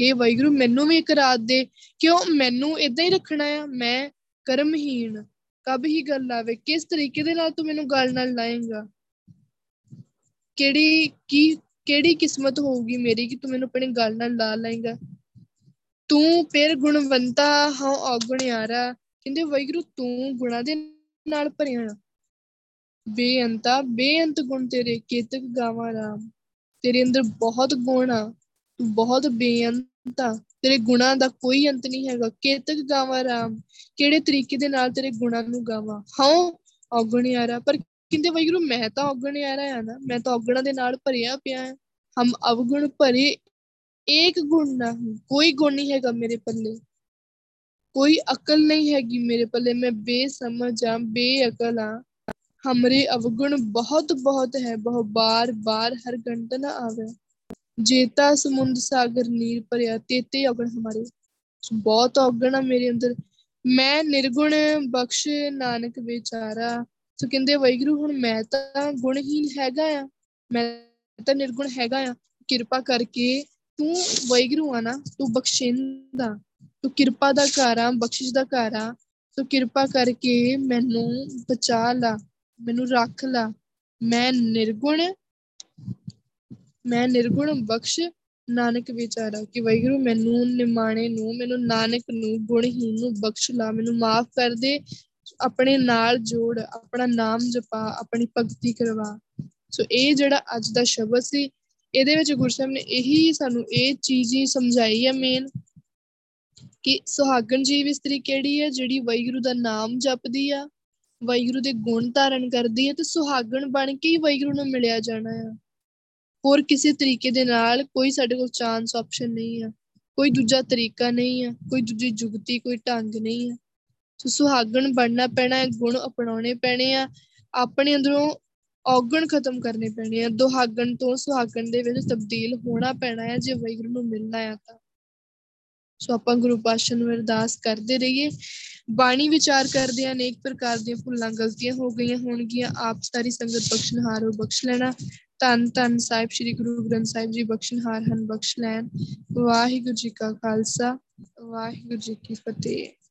[SPEAKER 1] ਇਹ ਵੈਗੁਰੂ ਮੈਨੂੰ ਵੀ ਇੱਕ ਰਾਤ ਦੇ, ਕਿਉਂ ਮੈਨੂੰ ਇਦਾਂ ਹੀ ਰੱਖਣਾ ਆ? ਮੈਂ ਕਰਮਹੀਣ ਕਬ ਹੀ ਗੱਲ ਆਵੇ? ਕਿਸ ਤਰੀਕੇ ਦੇ ਨਾਲ ਤੂੰ ਮੈਨੂੰ ਗੱਲ ਨਾਲ ਲਾਏਗਾ? ਕਿਹੜੀ, ਕੀ, ਕਿਹੜੀ ਕਿਸਮਤ ਹੋਊਗੀ ਮੇਰੀ ਕਿ ਤੂੰ ਮੈਨੂੰ ਆਪਣੀ ਗੱਲ ਨਾਲ ਲਾ ਲਾਏਗਾ? ਤੂੰ ਫਿਰ ਗੁਣਵੰਤਾ, ਹਾਂ, ਔਗਣਿਆਰਾ, ਕਹਿੰਦੇ ਵੈਗਰੂ ਤੂੰ ਗੁਣਾ ਦੇ ਨਾਲ ਭਰਿਆ ਬੇਅੰਤਾ, ਬੇਅੰਤ ਗੁਣ ਤੇਰੇ, ਕੇਤਕ ਗਾਵਾਂ ਰਾਮ। ਤੇਰੇ ਅੰਦਰ ਬਹੁਤ ਗੁਣ ਆ, ਤੂੰ ਬਹੁਤ ਬੇਅੰਤ ਆ। ਤੇਰੇ ਗੁਣਾ ਦਾ ਕੋਈ ਅੰਤ ਨਹੀਂ ਹੈਗਾ। ਕੇਤਕ ਗਾਵਾਂ ਰਾਮ, ਕਿਹੜੇ ਤਰੀਕੇ ਦੇ ਨਾਲ ਤੇਰੇ ਗੁਣਾ ਨੂੰ ਗਾਵਾਂ? ਹਾਂ ਔਗਣਿਆਰਾ, ਪਰ ਕਹਿੰਦੇ ਵੈਗਰੂ ਮੈਂ ਤਾਂ ਔਗਣ ਆ ਰਿਹਾ ਨਾ, ਮੈਂ ਤਾਂ ਔਗਣਾਂ ਦੇ ਨਾਲ ਭਰਿਆ ਪਿਆ ਹਾਂ ਹਮ ਅਵਗੁਣ ਭਰੇ ਇੱਕ ਗੁਣ ਨਹੀਂ, ਕੋਈ ਗੁਣ ਨਹੀਂ ਹੈਗਾ ਮੇਰੇ ਪੱਲੇ। ਕੋਈ ਅਕਲ ਨਹੀਂ ਹੈਗੀ ਮੇਰੇ ਪੱਲੇ, ਮੈਂ ਬੇਸਮਝ ਆ, ਬੇਅਕਲ ਆ। ਹਮਰੇ ਅਵਗੁਣ ਬਹੁਤ ਬਹੁਤ ਹੈ, ਬਹੁ ਬਾਰ ਬਾਰ ਹਰ ਗੰਟ ਨਾ ਆਵੇ। ਜੇਤਾ ਸਮੁੰਦ ਸਾਗਰ ਨੀਰ ਭਰਿਆ, ਤੇਤੇ ਅਵਗੁਣ ਹਮਾਰੇ। ਬਹੁਤ ਔਗਣ ਆ ਮੇਰੇ ਅੰਦਰ। ਮੈਂ ਨਿਰਗੁਣ ਬਖਸ਼ ਨਾਨਕ ਵਿਚਾਰਾ। ਸੋ ਕਹਿੰਦੇ ਵੈਗਰੂ ਹੁਣ ਮੈਂ ਤਾਂ ਗੁਣਹੀਨ ਹੈਗਾ ਆ। ਮੈਂ ਤਾਂ ਨਿਰਗੁਣ ਹੈਗਾ ਆ। ਕਿਰਪਾ ਕਰਕੇ ਤੂੰ ਵੈਗਰੂ ਆ ਨਾ, ਤੂੰ ਬਖਸ਼ਿੰਦਾ। ਤੂੰ ਕਿਰਪਾ ਦਾ ਘਰ ਆ, ਬਖਸ਼ਿਸ਼ ਦਾ ਘਰ ਆ। ਤੂੰ ਕਿਰਪਾ ਕਰਕੇ ਮੈਨੂੰ ਬਚਾ ਲਾ, ਮੈਨੂੰ ਰੱਖ ਲਾ। ਮੈਂ ਨਿਰਗੁਣ ਮੈਂ ਨਿਰਗੁਣ ਬਖਸ਼ ਨਾਨਕ ਵਿਚਾਰਾ ਕਿ ਵੈਗਰੂ ਮੈਨੂੰ ਨਿਮਾਣੇ ਨੂੰ, ਮੈਨੂੰ ਨਾਨਕ ਨੂੰ ਗੁਣਹੀਨ ਨੂੰ ਬਖਸ਼ ਲਾ, ਮੈਨੂੰ ਮਾਫ ਕਰ ਦੇ, ਆਪਣੇ ਨਾਲ ਜੋੜ, ਆਪਣਾ ਨਾਮ ਜਪਾ, ਆਪਣੀ ਭਗਤੀ ਕਰਵਾ। ਸੋ ਇਹ ਜਿਹੜਾ ਅੱਜ ਦਾ ਸ਼ਬਦ ਸੀ, ਇਹਦੇ ਵਿੱਚ ਗੁਰਸਾਹਿਬ ਨੇ ਇਹੀ ਸਾਨੂੰ ਇਹ ਚੀਜ਼ ਹੀ ਸਮਝਾਈ ਹੈ ਮੇਨ ਕਿ ਸੁਹਾਗਣ ਜੀਵ ਇਸਤਰੀ ਕਿਹੜੀ ਹੈ ਜਿਹੜੀ ਵੈਗੁਰੂ ਦਾ ਨਾਮ ਜਪਦੀ ਆ ਵੈਗੁਰੂ ਦੇ ਗੁਣ ਧਾਰਨ ਕਰਦੀ ਹੈ ਤੇ ਸੁਹਾਗਣ ਬਣ ਕੇ ਹੀ ਵੈਗੁਰੂ ਨੂੰ ਮਿਲਿਆ ਜਾਣਾ ਆ। ਹੋਰ ਕਿਸੇ ਤਰੀਕੇ ਦੇ ਨਾਲ ਕੋਈ ਸਾਡੇ ਕੋਲ ਚਾਂਸ ਆਪਸ਼ਨ ਨਹੀਂ ਆ। ਕੋਈ ਦੂਜਾ ਤਰੀਕਾ ਨਹੀਂ ਆ, ਕੋਈ ਦੂਜੀ ਜੁਗਤੀ ਕੋਈ ਢੰਗ ਨਹੀਂ ਆ। ਸੋ ਸੁਹਾਗਣ ਬਣਨਾ ਪੈਣਾ ਹੈ ਗੁਣ ਅਪਣਾਉਣੇ ਪੈਣੇ ਆ। ਆਪਣੇ ਅੰਦਰੋਂ ਔਗਣ ਖਤਮ ਕਰਨੇ ਪੈਣੇ ਆ। ਦੁਹਾਗਣ ਤੋਂ ਸੁਹਾਗਣ ਦੇ ਵਿੱਚ ਤਬਦੀਲ ਹੋਣਾ ਪੈਣਾ ਹੈ ਜੇ ਵੈਗੁਰੂ ਨੂੰ ਮਿਲਣਾ ਆ ਤਾਂ। ਸੋ ਆਪਾਂ ਗੁਰੂ ਪਾਤਸ਼ਾਹ ਨੂੰ ਅਰਦਾਸ ਕਰਦੇ ਰਹੀਏ। ਬਾਣੀ ਵਿਚਾਰ ਕਰਦੇ ਆ, ਅਨੇਕ ਪ੍ਰਕਾਰ ਦੀਆਂ ਭੁੱਲਾਂ, ਗਲਤੀਆਂ ਹੋ ਗਈਆਂ ਹੋਣਗੀਆਂ। ਆਪ ਸਾਰੀ ਸੰਗਤ ਬਖਸ਼ਣਹਾਰ ਹੋ ਬਖਸ਼ ਲੈਣਾ। ਧੰਨ ਧੰਨ ਸਾਹਿਬ, ਸ੍ਰੀ ਗੁਰੂ ਗ੍ਰੰਥ ਸਾਹਿਬ ਜੀ ਬਖਸ਼ਣਹਾਰ ਹਨ, ਬਖਸ਼ ਲੈਣ। ਵਾਹਿਗੁਰੂ ਜੀ ਕਾ ਖਾਲਸਾ, ਵਾਹਿਗੁਰੂ ਜੀ ਕੀ ਫਤਿਹ।